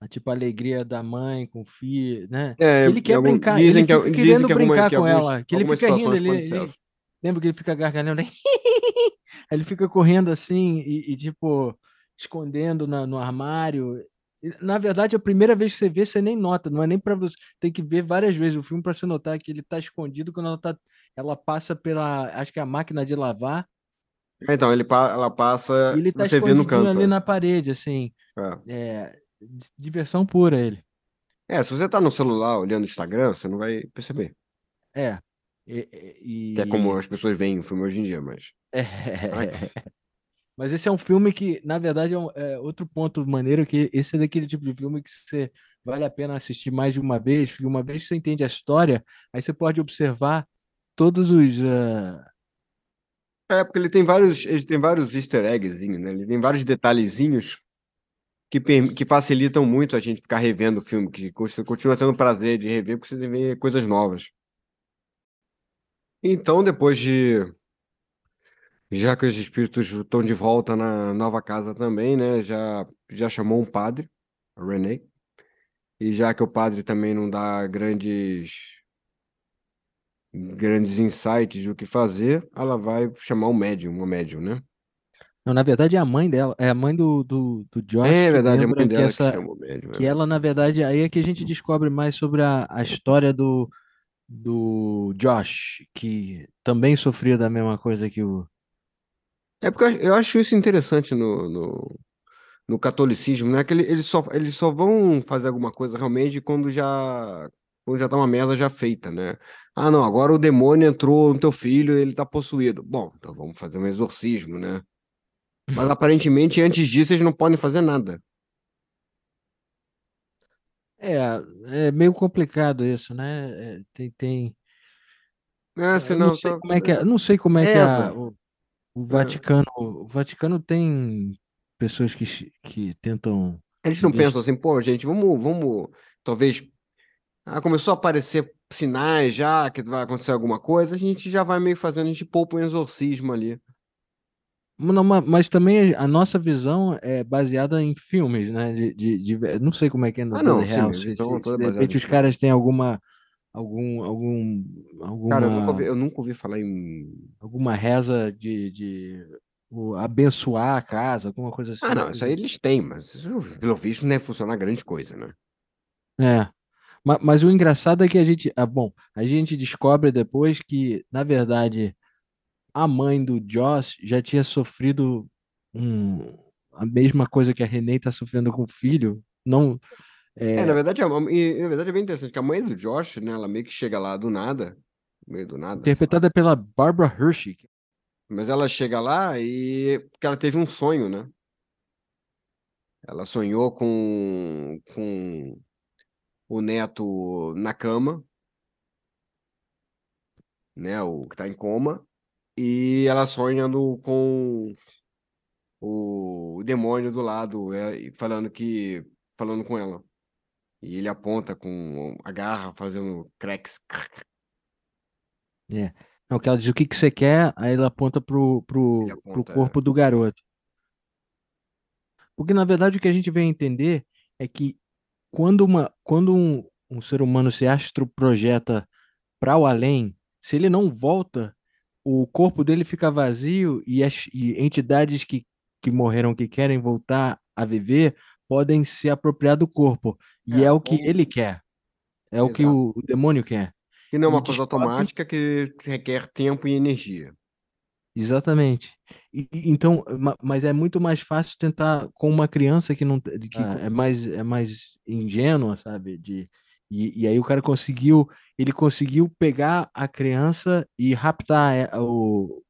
tipo a alegria da mãe com o filho, né? É, ele quer algum- brincar, dizem ele que, dizem querendo que alguma- brincar que com alguns- ela, que ele fica rindo, ele, ele- essas. lembra que ele fica gargalhando, né? Ele fica correndo assim e, e, tipo escondendo na- no armário. Na verdade, a primeira vez que você vê, você nem nota, não é nem para você, tem que ver várias vezes o filme para você notar que ele tá escondido quando ela tá, ela passa pela, acho que é a máquina de lavar, Então, ele, ela passa, e ele tá você vê no canto. ali é. na parede, assim, É. é, diversão pura ele. É, se você tá no celular olhando o Instagram, você não vai perceber. É. E, e- é como as pessoas veem o filme hoje em dia, mas. É. Mas esse é um filme que, na verdade, é, um- é outro ponto maneiro que esse é daquele tipo de filme que você vale a pena assistir mais de uma vez, porque uma vez que você entende a história, aí você pode observar todos os ah, É, porque ele tem vários, ele tem vários easter eggzinhos, né? Ele tem vários detalhezinhos que, que facilitam muito a gente ficar revendo o filme, que continua tendo prazer de rever, porque você vê coisas novas. Então, depois de. Já que os espíritos estão de volta na nova casa também, né? Já, já chamou um padre, René. E já que o padre também não dá grandes grandes insights do que fazer, ela vai chamar um médium, uma médium, né? Não, na verdade é a mãe dela, é a mãe do, do, do Josh É que verdade, a mãe que dela essa, que chama o médium. que é. ela, na verdade, aí é que a gente descobre mais sobre a, a história do, do Josh, que também sofria da mesma coisa que o. É porque eu acho- isso interessante no, no, no catolicismo, né? Que ele- eles só, eles só vão fazer alguma coisa realmente quando já, quando já tá uma merda já feita, né? Ah, não, agora o demônio entrou no teu filho e ele tá possuído. Bom, então vamos fazer um exorcismo, né? Mas aparentemente antes disso eles não podem fazer nada. É, é meio complicado isso, né? É, tem, tem... É, senão não sei tá- como é que é, não sei como é que Essa. a, o, o Vaticano, o Vaticano tem pessoas que, que tentam. Eles não pensam assim, pô, gente, vamos, vamos, talvez. Ah, começou a aparecer sinais já que vai acontecer alguma coisa, a gente já vai meio fazendo, a gente poupa um exorcismo ali. Mas também a nossa visão é baseada em filmes, né? De, de, de- não sei como é que é no Ah, não, Beverly sim, minha se, de repente os caras têm alguma, algum, algum, Cara, eu nunca ouvi, alguma, eu nunca ouvi falar em. alguma reza de, de o, abençoar a casa, alguma coisa Ah, assim. não, isso aí eles têm, mas isso, pelo visto não deve funcionar grande coisa, né? É. Ma- Mas, o engraçado é que a gente, ah, bom, a gente descobre depois que, na verdade, a mãe do Josh já tinha sofrido um, a mesma coisa que a Renee está sofrendo com o filho. Não, É, na é, verdade, a mam- e, na verdade é bem interessante, que a mãe do Josh, né, ela meio que chega lá do nada, meio do nada, interpretada pela Barbara Hershey. Mas ela chega lá e porque ela teve um sonho, né? Ela sonhou com, com o neto na cama, né? O que tá em coma, e ela sonha no, com o, demônio do lado, é, falando que falando com ela. E ele aponta com a garra, fazendo cracks. É. Não, que ela diz o que que você quer, aí ela aponta pro, pro, Ele pro aponta, é. corpo do garoto. Porque, na verdade, o que a gente vem entender é que quando, uma, quando um, um ser humano se astroprojeta para o além, se ele não volta, o corpo dele fica vazio e, as, e entidades que, que morreram, que querem voltar a viver, podem se apropriar do corpo. E É, é o que ou- ele quer. É o que Exato. o, o demônio quer. Que não é E uma coisa descobre- automática que requer tempo e energia. Exatamente. E, e- então, ma- mas é muito mais fácil tentar com uma criança que não que Ah. é mais é mais ingênua, sabe? De e, e aí o cara conseguiu ele conseguiu pegar a criança e raptar é, o,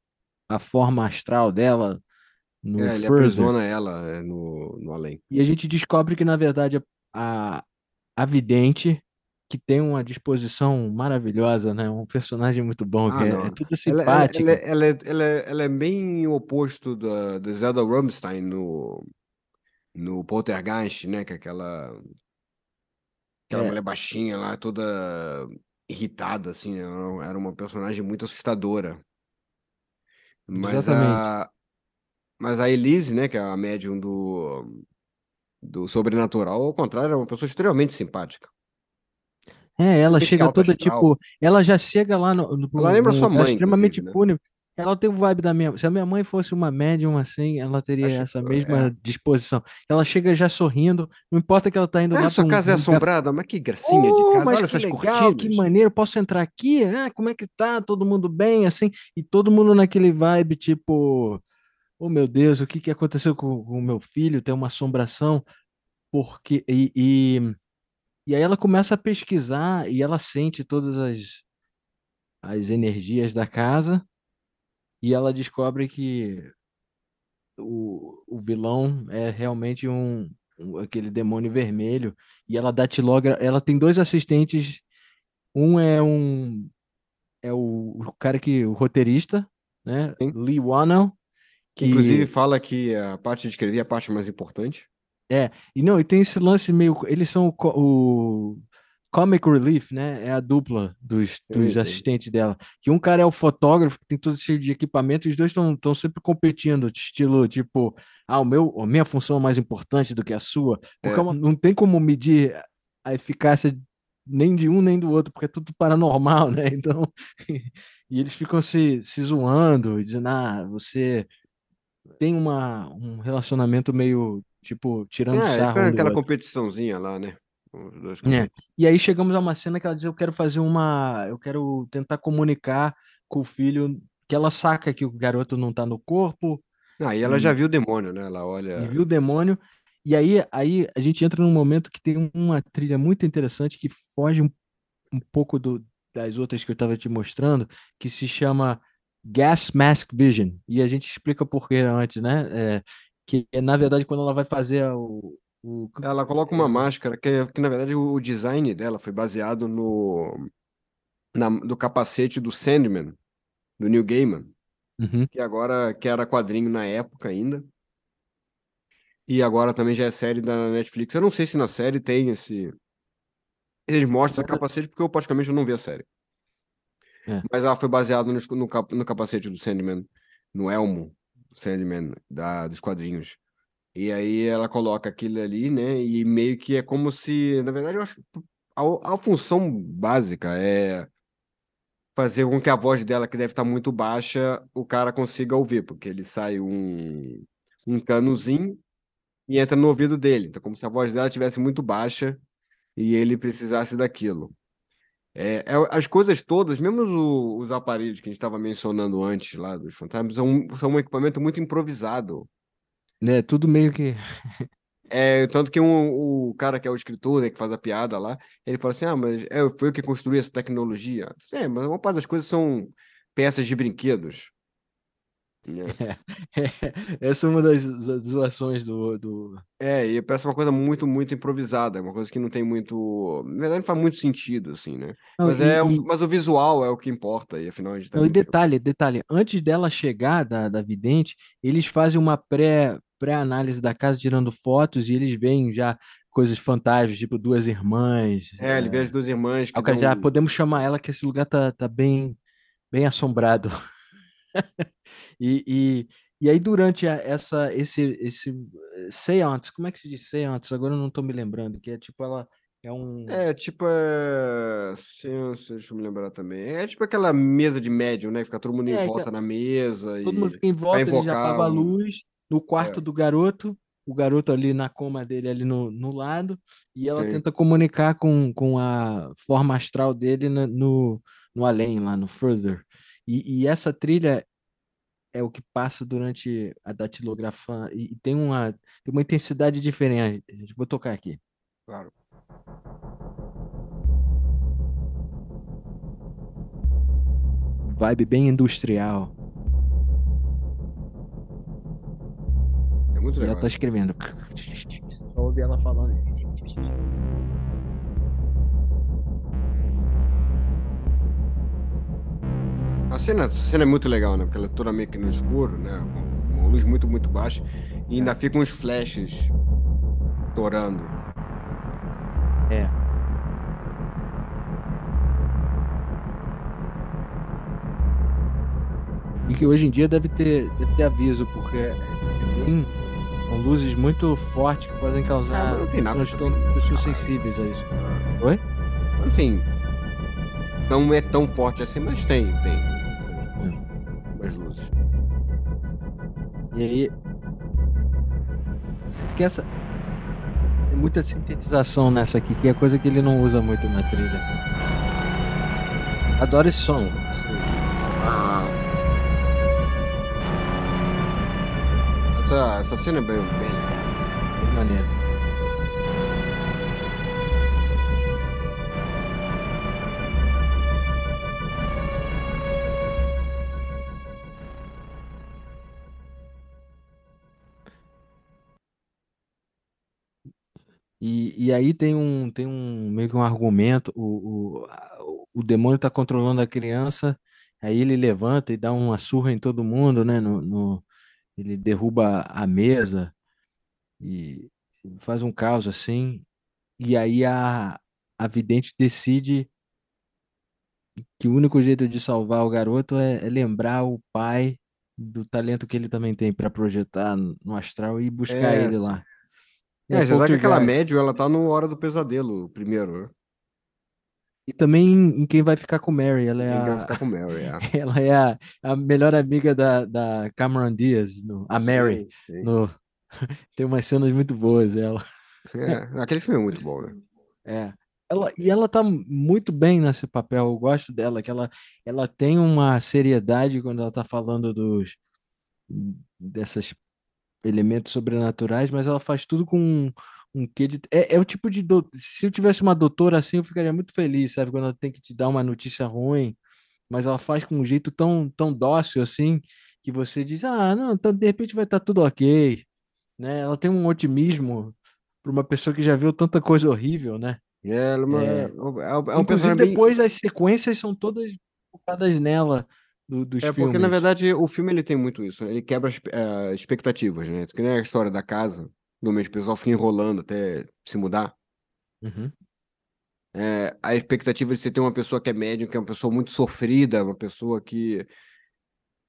a forma astral dela no É, ele Further. aprisiona ela é, no, no além. E a gente descobre que na verdade a, a vidente que tem uma disposição maravilhosa, né? Um personagem muito bom, Ah, que é, é tudo Ela, ela, ela, ela, é- ela, é- ela é bem o oposto da, da Zelda Rumstein no, no Poltergeist, né? Que é aquela, aquela É. mulher baixinha lá, toda irritada, assim, né? Era uma personagem muito assustadora. Mas Exatamente. a, mas a Elise, né? Que é a médium do, do Sobrenatural, ao contrário, é uma pessoa extremamente simpática. É, ela chega toda astral. tipo, ela já chega lá no, no, Ela lembra num sua lugar mãe, extremamente né? fúnebre. Ela tem o vibe da minha. Se a minha mãe fosse uma médium assim, ela teria Acho- essa é. mesma disposição. Ela chega já sorrindo, não importa que ela tá indo Ah, lá sua um, casa é um assombrada, mas que gracinha de Oh, casa. mas Olha que essas legal, que cortinas. maneiro, posso entrar aqui? Ah, como é que tá? Todo mundo bem, assim? E todo mundo naquele vibe, tipo, oh meu Deus, o que que aconteceu com com o meu filho? Tem uma assombração, porque... E, e, e aí ela começa a pesquisar e ela sente todas as, as energias da casa e ela descobre que o, o vilão é realmente um, um- aquele demônio vermelho e ela datilogra, ela tem dois assistentes, um é um é o, o cara que o roteirista, né, Sim. Lee Whannell, que Inclusive fala que a parte de escrever é a parte mais importante. e não, e tem esse lance meio, eles são o, o Comic Relief, né? É a dupla dos, dos assistentes dela. Que um cara é o fotógrafo, que tem todo cheio de equipamento, e os dois estão sempre competindo, estilo tipo, ah, o meu, a minha função é mais importante do que a sua. Porque É. é não tem como medir a eficácia nem de um nem do outro, porque é tudo paranormal, né? Então, e eles ficam se, se zoando, e dizendo, ah, você tem uma, um relacionamento meio, tipo, tirando É, sarro do aquela competiçãozinha lá, né? Os dois É. E aí chegamos a uma cena que ela diz: Eu quero fazer uma. Eu quero tentar comunicar com o filho que ela saca que o garoto não tá no corpo Ah, e ela já e, viu o demônio, né? Ela e olha. viu o demônio. E aí, aí a gente entra num momento que tem uma trilha muito interessante que foge um, um pouco do, das outras que eu estava te mostrando, que se chama Gas Mask Vision. E a gente explica por que antes, né? É, que é, na verdade, quando ela vai fazer o. o Ela coloca uma máscara que, que na verdade, o design dela foi baseado no, na, do capacete do Sandman, do Neil Gaiman, Uhum. que agora que era quadrinho na época ainda. E agora também já é série da Netflix. Eu não sei se na série tem esse. Eles mostram esse capacete porque eu praticamente não vi a série. É. Mas ela foi baseada no, no, cap- no capacete do Sandman, no elmo Sandman, da, dos quadrinhos. E aí ela coloca aquilo ali, né? E meio que é como se, na verdade, eu acho que a, a função básica é fazer com que a voz dela, que deve estar muito baixa, o cara consiga ouvir, porque ele sai um, um canozinho e entra no ouvido dele. Então, como se a voz dela estivesse muito baixa e ele precisasse daquilo. É, é- as coisas todas, mesmo os, os aparelhos que a gente estava mencionando antes lá dos fantasmas, são, são um equipamento muito improvisado. É tudo meio que. É, tanto que um, o cara que é o escritor, né, que faz a piada lá, ele fala assim: Ah, mas é, foi eu que construí essa tecnologia. É, mas uma parte das coisas são peças de brinquedos. né? Essa é uma das das zoações do, do. É, e parece uma coisa muito, muito improvisada, uma coisa que não tem muito. Na verdade, não faz muito sentido, assim, né? Não, Mas, e- é, o- e- mas o visual é o que importa, e afinal a gente tá Não, e detalhe, detalhe, antes dela chegar da, da vidente, eles fazem uma pré, pré-análise da casa, tirando fotos, e eles veem já coisas fantasmas, tipo duas irmãs. É, ele vê as duas irmãs que dão- já podemos chamar ela que esse lugar tá, tá bem, bem assombrado. E, e, e aí durante a- essa esse esse seance, como é que se diz seance? Agora eu não tô me lembrando, que é tipo ela é um É, tipo, é... ciência, deixa eu me lembrar também. É tipo aquela mesa de médium, né? que Fica todo mundo em É, que- volta na mesa todo mundo e... fica em volta, ele já apaga a um- luz no quarto É. do garoto, o garoto ali na coma dele ali no, no lado, e ela Sim. tenta comunicar com, com a forma astral dele no, no, no além, lá no further. E, e essa trilha é o que passa durante a datilografia e, e tem uma, tem uma intensidade diferente. Vou tocar aqui. Claro. Vibe bem industrial. Muito ela legal. tá escrevendo. Só ouvi ela falando. A cena, a cena é muito legal, né? Porque ela é toda meio que no escuro, né? Com uma luz muito, muito baixa. E ainda ficam uns flashes estourando. É. E que hoje em dia deve ter, deve ter aviso, porque é bem, são luzes muito fortes que podem Ah, causar mas não tem nada transtorno pessoas sensíveis a isso. Oi? Enfim, não é tão forte assim, mas tem, tem. Umas luzes. E aí. Sinto que essa. Tem muita sintetização nessa aqui, que é coisa que ele não usa muito na trilha. Adoro esse som. Essa, essa cena é bem, bem. Bem maneiro. E, e aí tem um, tem um meio que um argumento, o, o, o demônio está controlando a criança, aí ele levanta e dá uma surra em todo mundo, né? No, no- ele derruba a mesa e faz um caos assim, e aí a, a vidente decide que o único jeito de salvar o garoto é, é lembrar o pai do talento que ele também tem para projetar no astral e buscar É, ele lá. É, você sabe que aquela médium, ela tá no Hora do Pesadelo, primeiro, né? E também em, em quem vai ficar com Mary, ela é Quem a, ficar com o Mary, é. ela é a, a melhor amiga da, da Cameron Diaz, no, a Mary. Sim, sim. No, tem umas cenas muito boas, ela. É, aquele filme é muito bom, né? É. Ela, e ela tá muito bem nesse papel, eu gosto dela, que ela, ela tem uma seriedade quando ela tá falando dos desses elementos sobrenaturais, mas ela faz tudo com um, quê de... É, é o tipo de... do- Se eu tivesse uma doutora assim, eu ficaria muito feliz, sabe? Quando ela tem que te dar uma notícia ruim, mas ela faz com um jeito tão, tão dócil assim, que você diz, ah, não, tá, de repente vai estar tudo ok, né? Ela tem um otimismo para uma pessoa que já viu tanta coisa horrível, né? Ela é, uma- É. é, um- é um Inclusive, personagem bem- depois as sequências são todas focadas nela, do- dos É filmes. porque, na verdade, o filme ele tem muito isso. Ele quebra as eh, expectativas, né? Que nem a história da casa, do mês, o pessoal fica enrolando até se mudar. Uhum. É, a expectativa de você ter uma pessoa que é médium, que é uma pessoa muito sofrida, uma pessoa que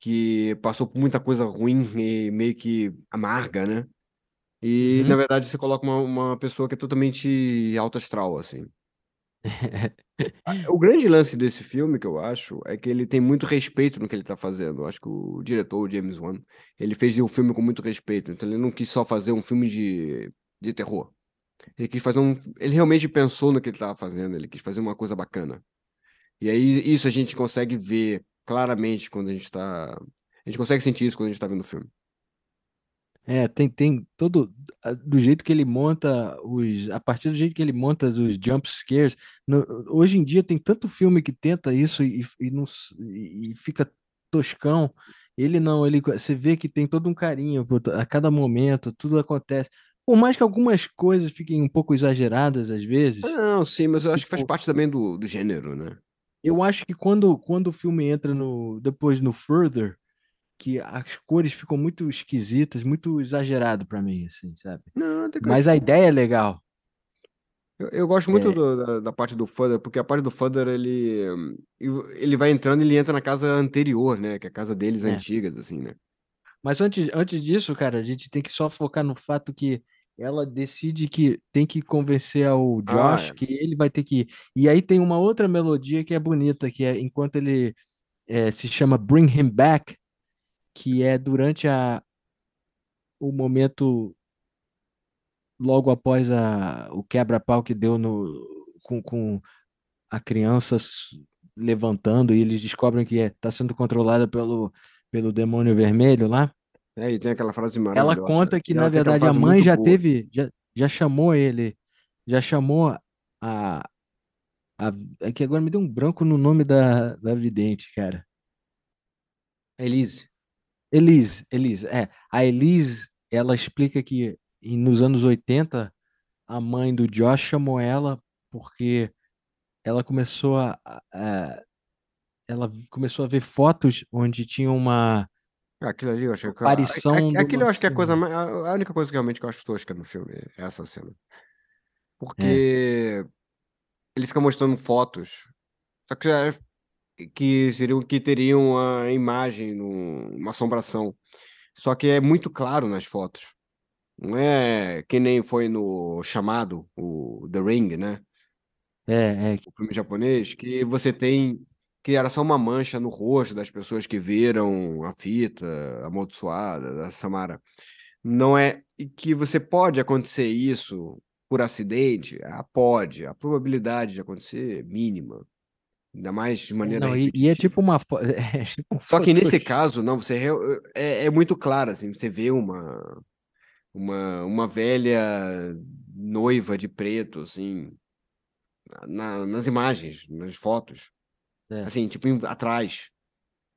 que passou por muita coisa ruim e meio que amarga, né? E, Uhum. na verdade, você coloca uma, uma pessoa que é totalmente alto astral, assim. O grande lance desse filme, que eu acho, é que ele tem muito respeito no que ele tá fazendo. Eu acho que o diretor, o James Wan, ele fez o filme com muito respeito. Então ele não quis só fazer um filme de, de terror. Ele quis fazer um. Ele realmente pensou no que ele estava fazendo, ele quis fazer uma coisa bacana. E aí isso a gente consegue ver claramente quando a gente tá. A gente consegue sentir isso quando a gente tá vendo o filme. É, tem, tem todo. Do jeito que ele monta os. A partir do jeito que ele monta os jump scares. no- hoje em dia tem tanto filme que tenta isso e, e, não, e fica toscão. Ele não, ele, você vê que tem todo um carinho a cada momento, tudo acontece. Por mais que algumas coisas fiquem um pouco exageradas às vezes, Ah, Não, sim, mas eu acho que faz tipo, parte também do, do gênero, né? eu acho que quando, quando o filme entra no, depois no Further, que as cores ficam muito esquisitas, muito exagerado pra mim, assim, sabe? Não, Mas a ideia é legal. Eu, eu gosto muito É, do- da, da parte do Fudder, porque a parte do Fudder ele, ele vai entrando e ele entra na casa anterior, né? Que é a casa deles é. antigas, assim, né? Mas antes, antes disso, cara, a gente tem que só focar no fato que ela decide que tem que convencer ao Ah, Josh é. que ele vai ter que ir. E aí tem uma outra melodia que é bonita, que é enquanto ele é, se chama Bring Him Back, que é durante a, o momento logo após a, o quebra-pau que deu no, com, com a criança levantando e eles descobrem que está sendo controlada pelo, pelo demônio vermelho lá. É, e tem aquela frase Ela maravilhosa. conta que, E na verdade, a mãe já boa. teve, já, já chamou ele, já chamou a, a. É que agora me deu um branco no nome da, da vidente, cara. Elise. Elise, Elise, é. A Elise, ela explica que nos anos 80, a mãe do Josh chamou ela porque ela começou a, a- ela começou a ver fotos onde tinha uma Ah, Aquilo ali eu acho que. a- aparição a- de Aquilo eu acho que é a coisa mais. A única coisa que realmente que eu acho tosca no filme é essa cena. É, Porque ele fica mostrando fotos. Só que já que seriam que teriam a imagem, num- uma assombração. Só que é muito claro nas fotos. Não é que nem foi no chamado, o The Ring, né? é, é, O filme japonês, que você tem que era só uma mancha no rosto das pessoas que viram a fita amaldiçoada da Samara. Não é e que você pode acontecer isso por acidente? Ah, pode. A probabilidade de acontecer é mínima. Ainda mais de é, maneira não, e, e é tipo uma fo- é tipo Só que nesse caso, não, você é, é muito claro, assim, você vê uma, uma, uma velha noiva de preto, assim, na- nas imagens, nas fotos, É, assim, tipo, em- atrás.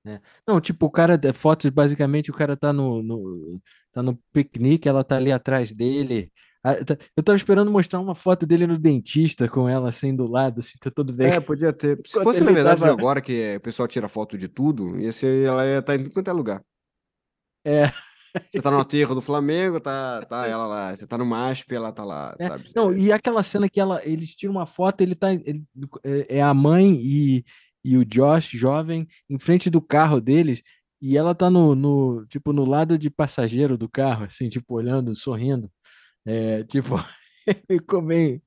é. Não, tipo, o cara, é, fotos, basicamente, o cara tá no, no, tá no piquenique, ela tá ali atrás dele. Ah, tá- Eu tava esperando mostrar uma foto dele no dentista com ela assim do lado, assim, tá tudo bem. É, podia ter. Se Enquanto fosse, na verdade, de tava. agora, que o pessoal tira foto de tudo, ia ser, ela ia estar em tudo quanto é lugar. É, Você tá no aterro do Flamengo, tá, tá ela lá. Você tá no MASP, ela tá lá, é. sabe? Não, e aquela cena que ela, eles tiram uma foto, ele tá. ele- é, é a mãe e, e o Josh, jovem, em frente do carro deles, e ela tá no, no, tipo, no lado de passageiro do carro, assim, tipo, olhando, sorrindo. É, tipo, ficou bem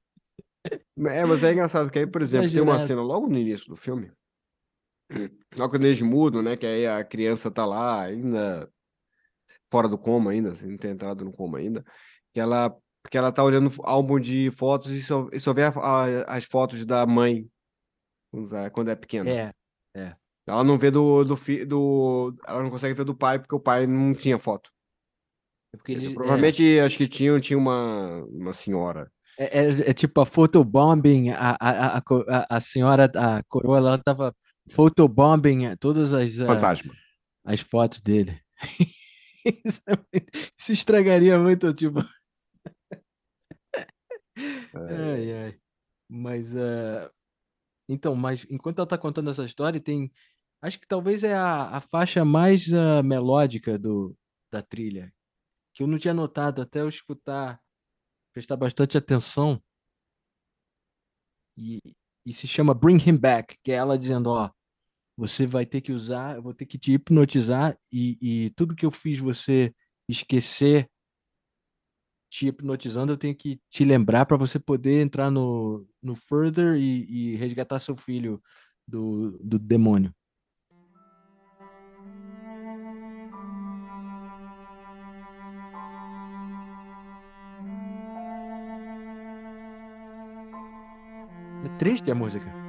É, mas é engraçado que aí, por exemplo, tem uma cena logo no início do filme, logo quando eles mudam, né? Que aí a criança tá lá, ainda fora do coma, ainda, sem ter entrado no coma ainda, que ela, que ela tá olhando álbum de fotos e só, e só vê a- a- as fotos da mãe quando é- quando é pequena. É, é. Ela não vê do, do, fi- do. Ela não consegue ver do pai, porque o pai não tinha foto. É porque Então, eles, é, provavelmente, acho que tinha, tinha uma, uma senhora. é, é, é tipo a photobombing, a, a, a, a, senhora, a coroa, ela tava photobombing eh, todas as, ah, Fantasma. as fotos dele. Isso, é estragaria muito, tipo. É, Ai, ai. Mas, ah, então, mas enquanto ela tá contando essa história, tem. Acho que talvez é a, a faixa mais ah, melódica do, da trilha, que eu não tinha notado até eu escutar, prestar bastante atenção, e, e se chama Bring Him Back, que é ela dizendo, ó, você vai ter que usar, eu vou ter que te hipnotizar e, e tudo que eu fiz você esquecer te hipnotizando, eu tenho que te lembrar para você poder entrar no, no Further e, e resgatar seu filho do, do demônio. Triste a música.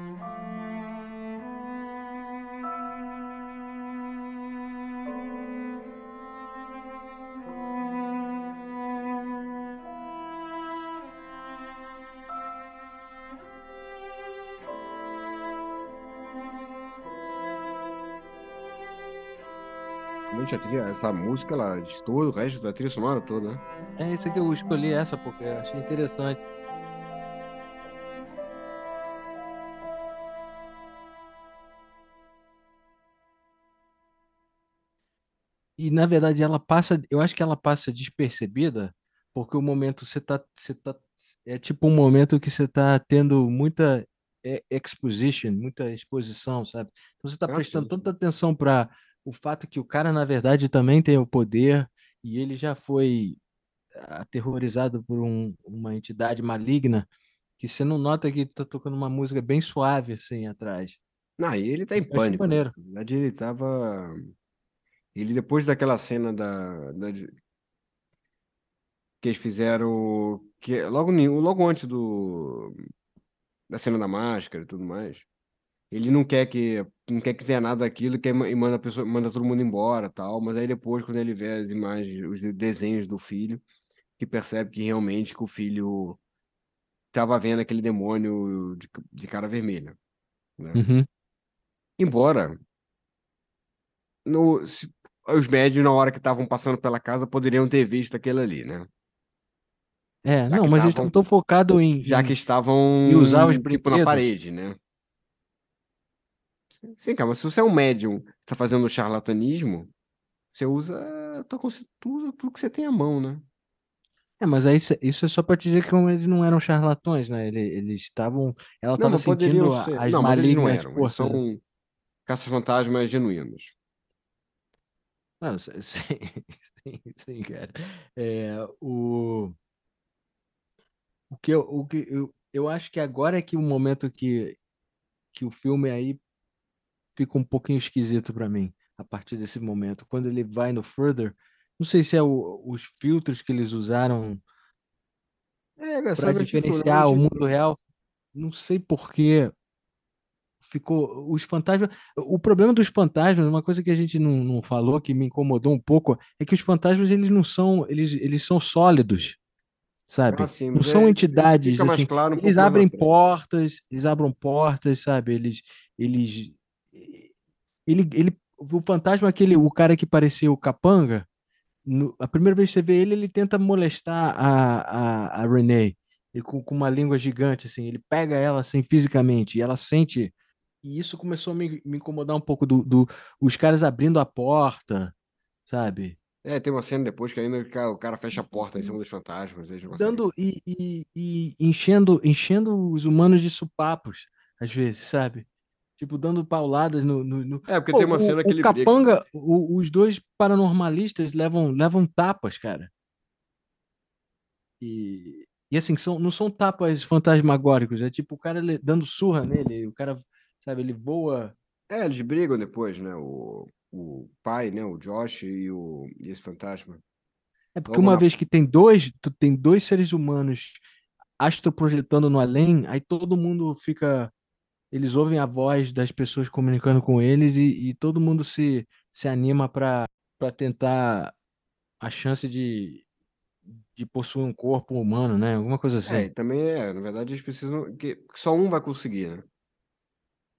A trilha, essa música, ela estoura o resto da trilha sonora toda, né? É isso que eu escolhi essa porque eu achei interessante. E na verdade ela passa, eu acho que ela passa despercebida, porque o momento você tá, você tá, é tipo um momento que você tá tendo muita é, exposition, muita exposição, sabe? Então você tá prestando tanta atenção para o fato que o cara na verdade também tem o poder e ele já foi aterrorizado por um- uma entidade maligna que você não nota que tá tocando uma música bem suave assim atrás. Não, e ele tá em pânico, né? Na verdade, ele tava. Ele, depois daquela cena da, da- que eles fizeram. Que, logo, ni- logo antes do, da cena da máscara e tudo mais. Ele não quer que não quer que tenha nada daquilo quer, e manda a pessoa, manda todo mundo embora, tal. Mas aí depois, quando ele vê as imagens, os de- desenhos do filho, que percebe que realmente que o filho estava vendo aquele demônio de, de cara vermelha, né? Uhum. Embora no, se- os médios, na hora que estavam passando pela casa, poderiam ter visto aquilo ali, né? É, Já não, mas eles estavam- estão tão focados em, Já que estavam e usar os tipo na parede, né? Sim, cara, mas se você é um médium que tá fazendo charlatanismo, você usa, consci- tu usa tudo que você tem à mão, né? É, mas aí isso é só para dizer que eles não eram charlatões, né? Ele- Eles estavam, ela estava sentindo ser. as Não, mas eles não malignas eram. Eles são caça-fantasmas genuínos. Não, sim, sim, sim, cara. É, o, o que eu, o que eu, eu acho que agora é que o momento que, que o filme aí fica um pouquinho esquisito para mim, a partir desse momento. Quando ele vai no Further, não sei se é o- os filtros que eles usaram É, para tipo, diferenciar o mundo real. Não sei por que ficou os fantasmas. O problema dos fantasmas, uma coisa que a gente não, não falou que me incomodou um pouco, é que os fantasmas eles não são, eles, eles são sólidos, sabe? Ah, sim, Não são é, entidades assim. claro um Eles abrem portas, eles abrem portas, sabe? Eles, eles, ele, ele, o fantasma aquele, o cara que parecia o capanga. no- a primeira vez que você vê ele, ele tenta molestar a, a, a Renee e com, com uma língua gigante, assim. Ele pega ela, assim, fisicamente, e ela sente. E isso começou a me, me incomodar um pouco do, do, os caras abrindo a porta, sabe? É, tem uma cena depois que ainda o cara, o fecha a porta em cima dos fantasmas. Dando e, e, e enchendo, enchendo os humanos de supapos, às vezes, sabe? Tipo, dando pauladas no, no, no- É, porque Pô, tem uma o, cena que o ele briga. Capanga, o- os dois paranormalistas levam, levam tapas, cara. E, e assim, são, não são tapas fantasmagóricos, é tipo o cara dando surra nele, o cara, sabe, ele voa. É, eles brigam depois, né? O, o pai, né? O Josh e, o, e esse fantasma. É porque Logo uma na- vez que tem dois, tu tem dois seres humanos astroprojetando no além, aí todo mundo fica. Eles ouvem a voz das pessoas comunicando com eles e, e todo mundo se, se anima para tentar a chance de, de possuir um corpo humano, né? Alguma coisa É, assim. e também é, na verdade, eles precisam. Que, que só um vai conseguir, né?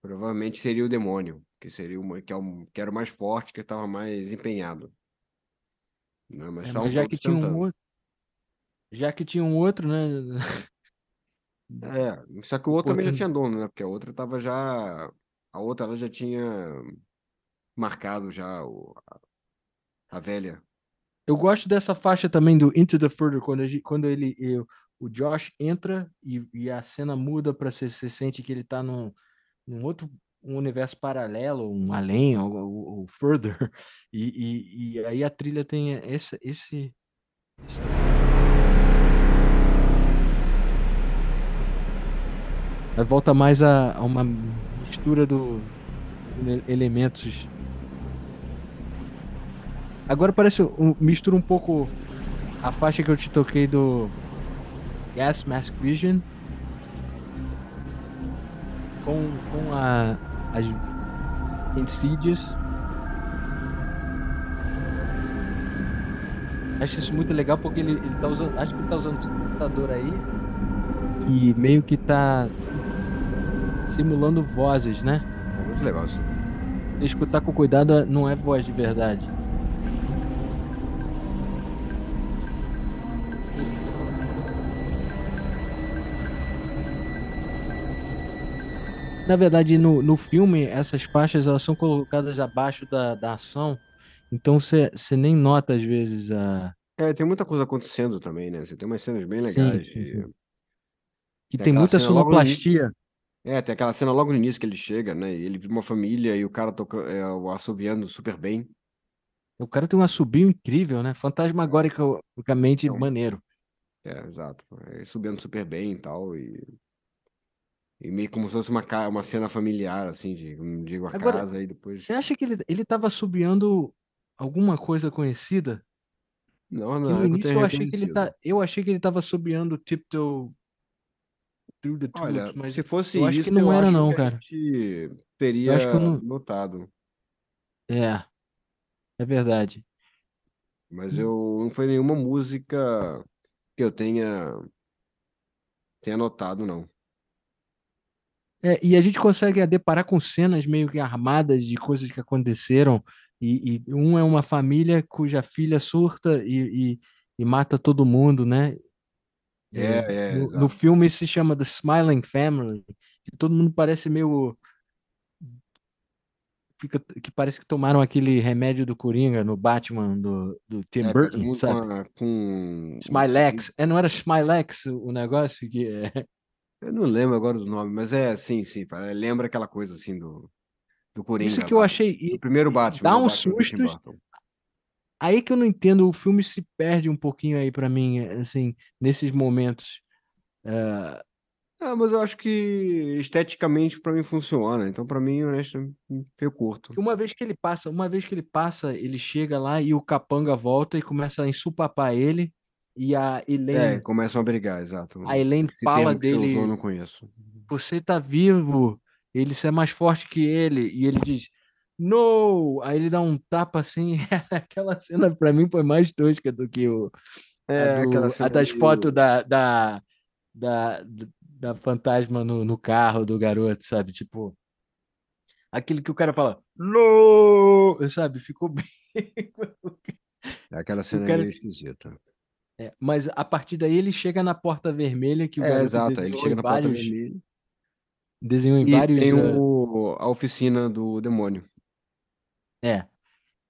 Provavelmente seria o demônio, que seria uma, que, é um, que era o mais forte, que estava mais empenhado. Né? Mas É, mas já que tinha um outro, já que tinha um outro, né? É, só que o outro também já tinha dono, né? Porque a outra tava já. A outra ela já tinha marcado já o, a, velha. Eu gosto dessa faixa também do Into the Further, quando, quando ele, eu- o Josh entra e, e a cena muda para você, você sente que ele tá num, num outro um universo paralelo, um além, ou, ou- ou further. E, e, e aí a trilha tem esse, esse, esse- Aí volta mais a, a uma mistura do ele- elementos. Agora parece um, mistura um pouco a faixa que eu te toquei do Gas Mask Vision com, com a, as Insidious. Acho isso muito legal porque ele, ele tá usando. Acho que ele tá usando esse computador aí. E meio que tá simulando vozes, né? É muito legal isso. Escutar com cuidado não é voz de verdade. Na verdade, no, no filme, essas faixas elas são colocadas abaixo da, da ação, então você nem nota às vezes a. É, tem muita coisa acontecendo também, né? Você tem umas cenas bem Sim, legais. sim, de- sim. Que Tem tem muita sonoplastia. É, tem aquela cena logo no início que ele chega, né? E ele vive uma família e o cara toca, é, o assobiando super bem. O cara tem um assobio incrível, né? Fantasmagoricamente Então. maneiro. É, exato. É, subindo super bem e tal. E, e meio como se fosse uma, uma cena familiar, assim, de, digo, a Agora, casa e depois. Você acha que ele, ele tava assobiando alguma coisa conhecida? Não, não, é eu eu achei que ele tá, eu achei que ele tava assobiando Tiptoe Through the Olha, Tulips, mas se fosse eu acho que isso, não era não, cara. gente Eu acho que eu teria não, notado. é, é verdade. Mas eu não foi nenhuma música que eu tenha, tenha notado, não. É, e a gente consegue é, deparar com cenas meio que armadas de coisas que aconteceram e, e um é uma família cuja filha surta e, e, e mata todo mundo, né? É, É, é, no, no filme se chama The Smiling Family, que todo mundo parece meio fica, que parece que tomaram aquele remédio do Coringa no Batman do, do Tim É, Burton, sabe? com Smilex. É, não era Smilex o o negócio que é. Eu não lembro agora do nome, mas é sim, sim. pare- Lembra aquela coisa assim do, do Isso Coringa que eu achei. E- primeiro Batman, dá uns Tim sustos. Burton. Aí que eu não entendo, o filme se perde um pouquinho aí pra mim, assim, nesses momentos. É, Ah, mas eu acho que esteticamente pra mim funciona. Então, pra mim, honestamente, eu curto. uma vez que ele passa, uma vez que ele passa, ele chega lá e o capanga volta e começa a ensupapar ele. E a É, Elaine, começam a brigar, exato. a Elaine Esse fala que você usou, eu dele. não conheço. você tá vivo, ele é mais forte que ele, e ele diz, no! Aí ele dá um tapa assim, aquela cena pra mim foi mais tosca do que o, a, É, aquela do, a cena das fotos da, da, da, da fantasma no, no carro do garoto, sabe? Tipo, aquele que o cara fala, no! Sabe? Ficou bem. Aquela O cena cara, meio esquisita. É, mas a partir daí ele chega na porta vermelha que o É, garoto exato. Ele chega na porta vários, vermelha. desenhou em E vários, tem ah, o, a oficina do demônio. é,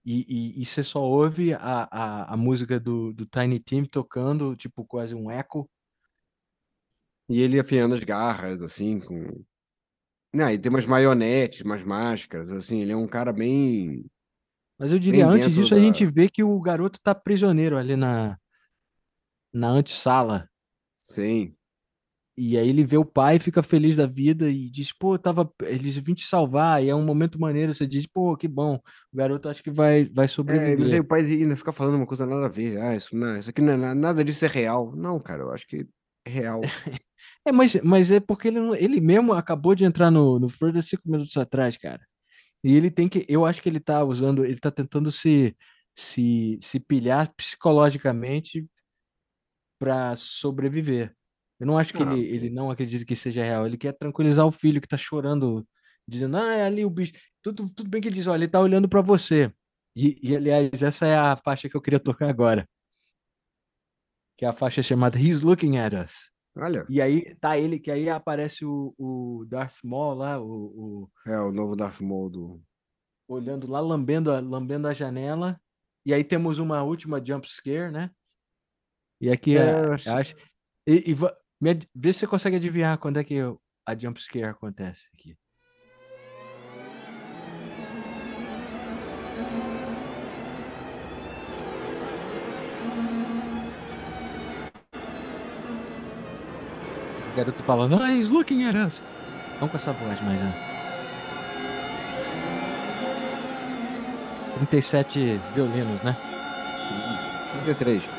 E, e, e você só ouve a, a, a música do, do Tiny Tim tocando, tipo, quase um eco. E ele afiando as garras, assim, com. Não, e tem umas maionetes, umas máscaras, assim, ele é um cara bem. Mas eu diria, Bem antes disso, a gente da- vê que o garoto tá prisioneiro ali na, na antessala. Sim. E aí ele vê o pai, fica feliz da vida e diz, pô, tava, eles vim te salvar, e é um momento maneiro, você diz, pô, que bom, o garoto acho que vai, vai É, mas aí sobreviver. o pai ainda fica falando uma coisa nada a ver. Ah, isso, não, isso aqui não é na- nada disso é real. Não, cara, eu acho que é real. É, mas, mas é porque ele, não- ele mesmo acabou de entrar no, no Further cinco minutos atrás, cara. E ele tem que, eu acho que ele tá usando, ele tá tentando se, se, se pilhar psicologicamente para sobreviver. Eu não acho que Ah, ele, ele não acredita que seja real. Ele quer tranquilizar o filho que tá chorando, dizendo, ah, é ali o bicho. Tudo, tudo bem que ele diz, olha, ele tá olhando para você. E, e, aliás, essa é a faixa que eu queria tocar agora, que é a faixa chamada He's Looking at Us. Olha, E aí tá ele, que aí aparece o, o Darth Maul lá, o, o- é o novo Darth Maul do. olhando lá, lambendo a, lambendo a janela. E aí temos uma última jump scare, né? E aqui, é, é, é eu acho... E, e me, vê se você consegue adivinhar quando é que a jump scare acontece aqui. O garoto falando, ah, he's looking at us. Vamos com essa voz, mas... Né? 37 violinos, né? 33.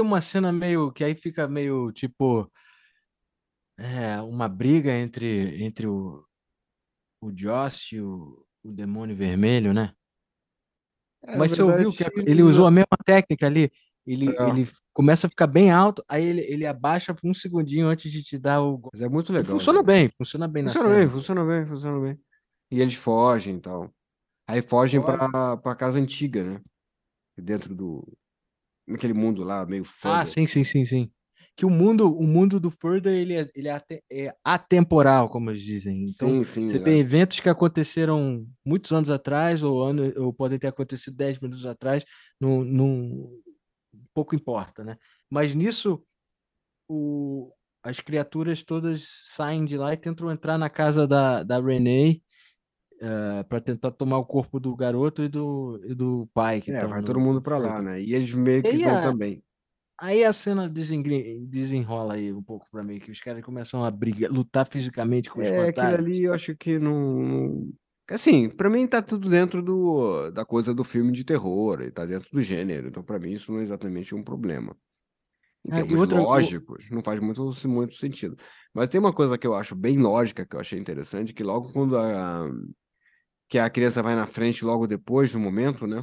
Tem uma cena meio. Que aí fica meio tipo. É, uma briga entre, entre o, o Joss e o, o Demônio Vermelho, né? É, Mas você ouviu que ele usou a mesma técnica ali? Ele, É. ele começa a ficar bem alto, aí ele, ele abaixa por um segundinho antes de te dar o. gol. É muito legal. funciona né? bem, funciona bem na Funciona cena. bem, funciona bem, funciona bem. E eles fogem e tal. Aí fogem Fogem. pra, pra casa antiga, né? Dentro do. Naquele mundo lá, meio Ah, foda. sim, sim, sim, sim. Que o mundo, o mundo do Further, ele é, ele é, é atemporal, como eles dizem. Então, Sim, sim. você é. vê eventos que aconteceram muitos anos atrás, ou, ano, ou podem ter acontecido 10 minutos atrás, não, não, pouco importa, né? Mas nisso, o, as criaturas todas saem de lá e tentam entrar na casa da, da Renee para tentar tomar o corpo do garoto e do, e do pai que É, tão vai no- todo mundo pra lá, né? E eles meio que vão a- também. Aí a cena desenrola aí um pouco pra mim, que os caras começam a brigar, lutar fisicamente com os É, aquilo fantasmas. ali eu acho que não, Assim, pra mim tá tudo dentro do, da coisa do filme de terror, e tá dentro do gênero. Então, pra mim, isso não é exatamente um problema. Em Ah, e termos outra- o- lógicos, não faz muito, muito sentido. Mas tem uma coisa que eu acho bem lógica, que eu achei interessante, que logo quando a, que a criança vai na frente logo depois do momento, né?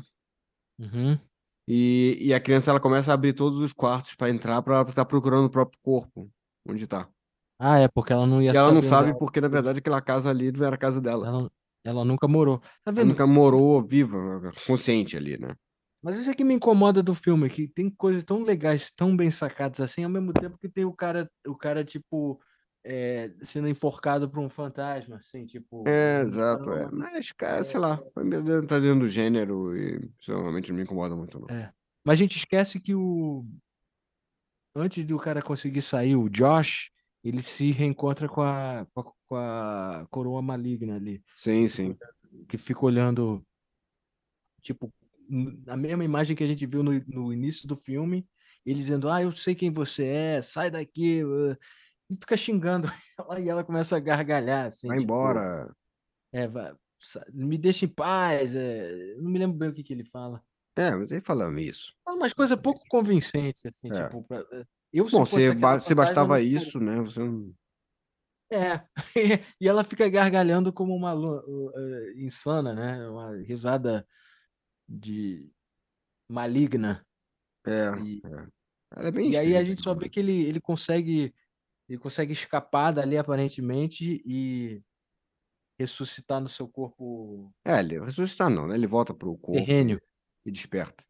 Uhum. E, e a criança ela começa a abrir todos os quartos para entrar para estar procurando o próprio corpo, onde tá. Ah, é, porque ela não ia E ela não sabe ela- porque, na verdade, aquela casa ali não era a casa dela. ela, ela nunca morou. Tá Ela vendo? nunca morou viva, consciente ali, né? Mas isso é que me incomoda do filme, que tem coisas tão legais, tão bem sacadas assim, ao mesmo tempo que tem o cara, o cara tipo, é, sendo enforcado por um fantasma, assim, tipo. É, exato, é. Mas, cara, sei lá, tá dentro do gênero e isso realmente não me incomoda muito, não. É. Mas a gente esquece que o. Antes do cara conseguir sair, o Josh, ele se reencontra com a, com a, coroa maligna ali. Sim, sim. Que fica olhando, tipo, n- a mesma imagem que a gente viu no, no início do filme, ele dizendo, ah, eu sei quem você é, sai daqui. Uh", E fica xingando ela e ela começa a gargalhar, assim, Vai tipo, embora. é, vai- me deixa em paz. é, Não me lembro bem o que que ele fala. É, mas aí falando isso. Fala umas coisas pouco convincentes, assim, É. tipo, pra- eu se Bom, aquela ba- fantasma, bastava não- isso, né? Você não. É, e ela fica gargalhando como uma uh, uh, insana, né? Uma risada de maligna. É, E, é. Ela é bem e aí a gente só vê que ele, ele consegue ele consegue escapar dali aparentemente e ressuscitar no seu corpo É, ele ressuscitar não, né? Ele volta pro corpo terrêneo. e desperta.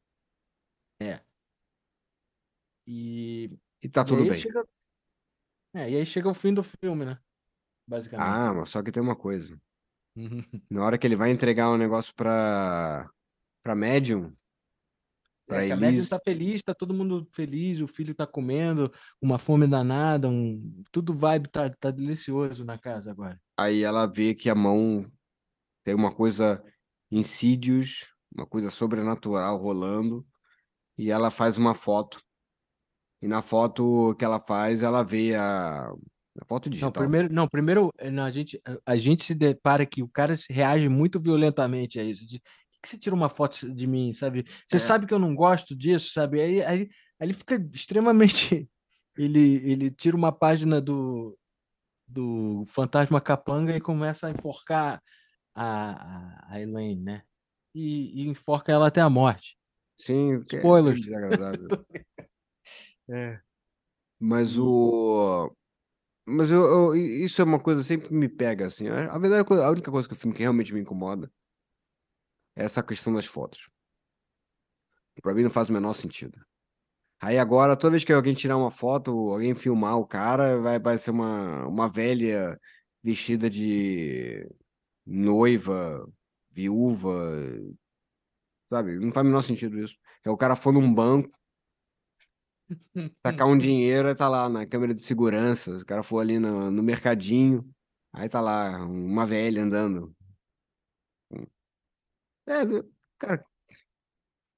E, E tá e tudo aí bem. chega, é, e aí chega o fim do filme, né? Basicamente. Ah, mas só que tem uma coisa. Uhum. Na hora que ele vai entregar um negócio pra, pra médium, pra É, a médium Elise, tá feliz, tá todo mundo feliz, o filho tá comendo, uma fome danada, um... tudo vibe tá, tá delicioso na casa agora. aí ela vê que a mão tem uma coisa insídios, uma coisa sobrenatural rolando, e ela faz uma foto. E na foto que ela faz, ela vê a, a foto Não, digital. primeiro, não, primeiro eh, não, a gente, a gente se depara que o cara reage muito violentamente a isso. De, "Por que você tira uma foto de mim, sabe? Você É. sabe que eu não gosto disso, sabe? Aí, aí, aí ele fica extremamente. Ele, ele tira uma página do, do Fantasma Capanga e começa a enforcar a, a, a Elaine, né? E, e enforca ela até a morte. Sim, é Spoilers. bem desagradável. É. Mas o. Mas eu, eu- isso é uma coisa que sempre me pega, assim. A, verdade, é a única coisa que o filme que realmente me incomoda é essa questão das fotos. Pra mim não faz o menor sentido. Aí agora, toda vez que alguém tirar uma foto, alguém filmar o cara, vai aparecer uma, uma velha vestida de noiva, viúva, sabe? Não faz o menor sentido isso. É o cara for num banco, tacar um dinheiro, aí tá lá na câmera de segurança. O cara for ali no, no mercadinho, aí tá lá uma velha andando. É, cara,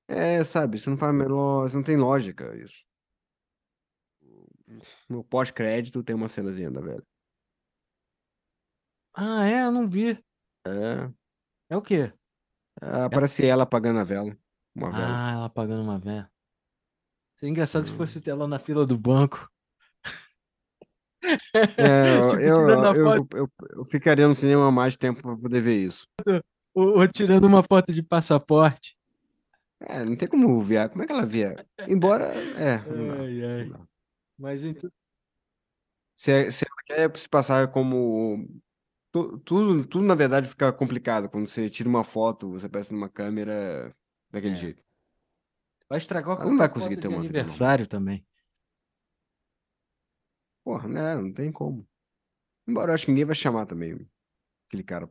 é, sabe, isso não faz menor, isso não tem lógica, isso. No pós-crédito tem uma cenazinha da velha. Ah, é? Eu não vi. É, É o quê? é, aparece ela apagando a vela, uma vela. Ah, ela pagando uma véia. Seria engraçado se Hum. fosse ela na fila do banco. É, eu, Tipo, eu, eu, eu, eu ficaria no cinema mais tempo pra poder ver isso. Ou, ou tirando uma foto de passaporte. É, não tem como ver. Como é que ela vê? Embora. É, Ai, não ai. Mas então. Se, se ela quer se passar como. tu- Tudo, tudo, na verdade, fica complicado. Quando você tira uma foto, você aparece numa câmera daquele É. jeito. Vai estragar Ela não vai conseguir ter de uma vida aniversário também. Porra, né? Não tem como. Embora eu acho que ninguém vai chamar também aquele cara.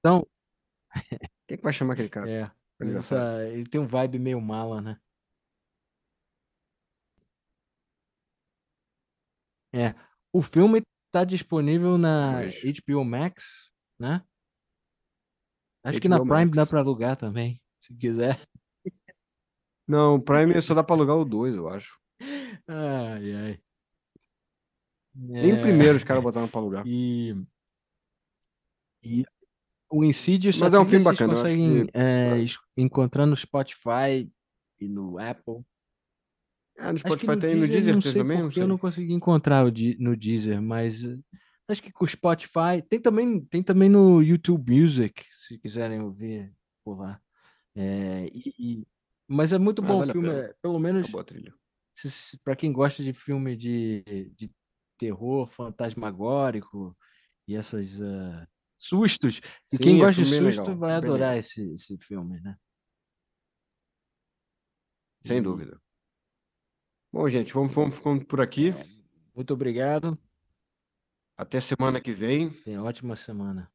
Então, Quem é que vai chamar aquele cara? é. essa- ele tem um vibe meio mala, né? É. O filme tá disponível na HBO Max, né? Acho que na HBO Prime dá Max. pra alugar também, se quiser. Não, o Prime só dá pra alugar o 2, eu acho. Ai, ai. Nem o É, primeiro os caras botaram pra alugar. E, e o Insidious Mas é um filme bacana, conseguem que- é, es- encontrar no Spotify e no Apple. Ah, no Spotify no tem, no Deezer, Deezer não sei também? Não porque eu sei. não consegui encontrar no Deezer, mas eh, acho que com o Spotify tem também tem também no YouTube Music, se quiserem ouvir por lá. É, e- e- mas é muito Ah, bom o vale filme, é, pelo menos para quem gosta de filme de, de terror fantasmagórico e essas ah, sustos, e Sim, quem é gosta de susto legal, vai adorar legal. esse, esse filme, né? Sem dúvida. Bom, gente, vamos, vamos ficando por aqui. Muito obrigado. Até semana que vem. Tenha ótima semana.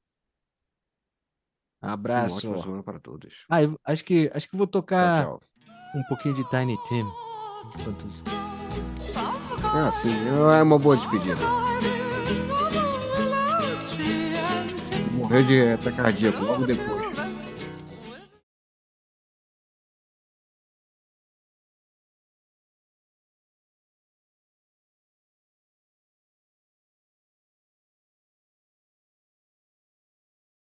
Uma Abraço. ótima semana para todos. Ah, acho que acho que vou Tchau, tocar tchau. um pouquinho de Tiny Tim. enquanto- Ah, sim, é uma boa despedida. Morreu de ataque cardíaco logo depois.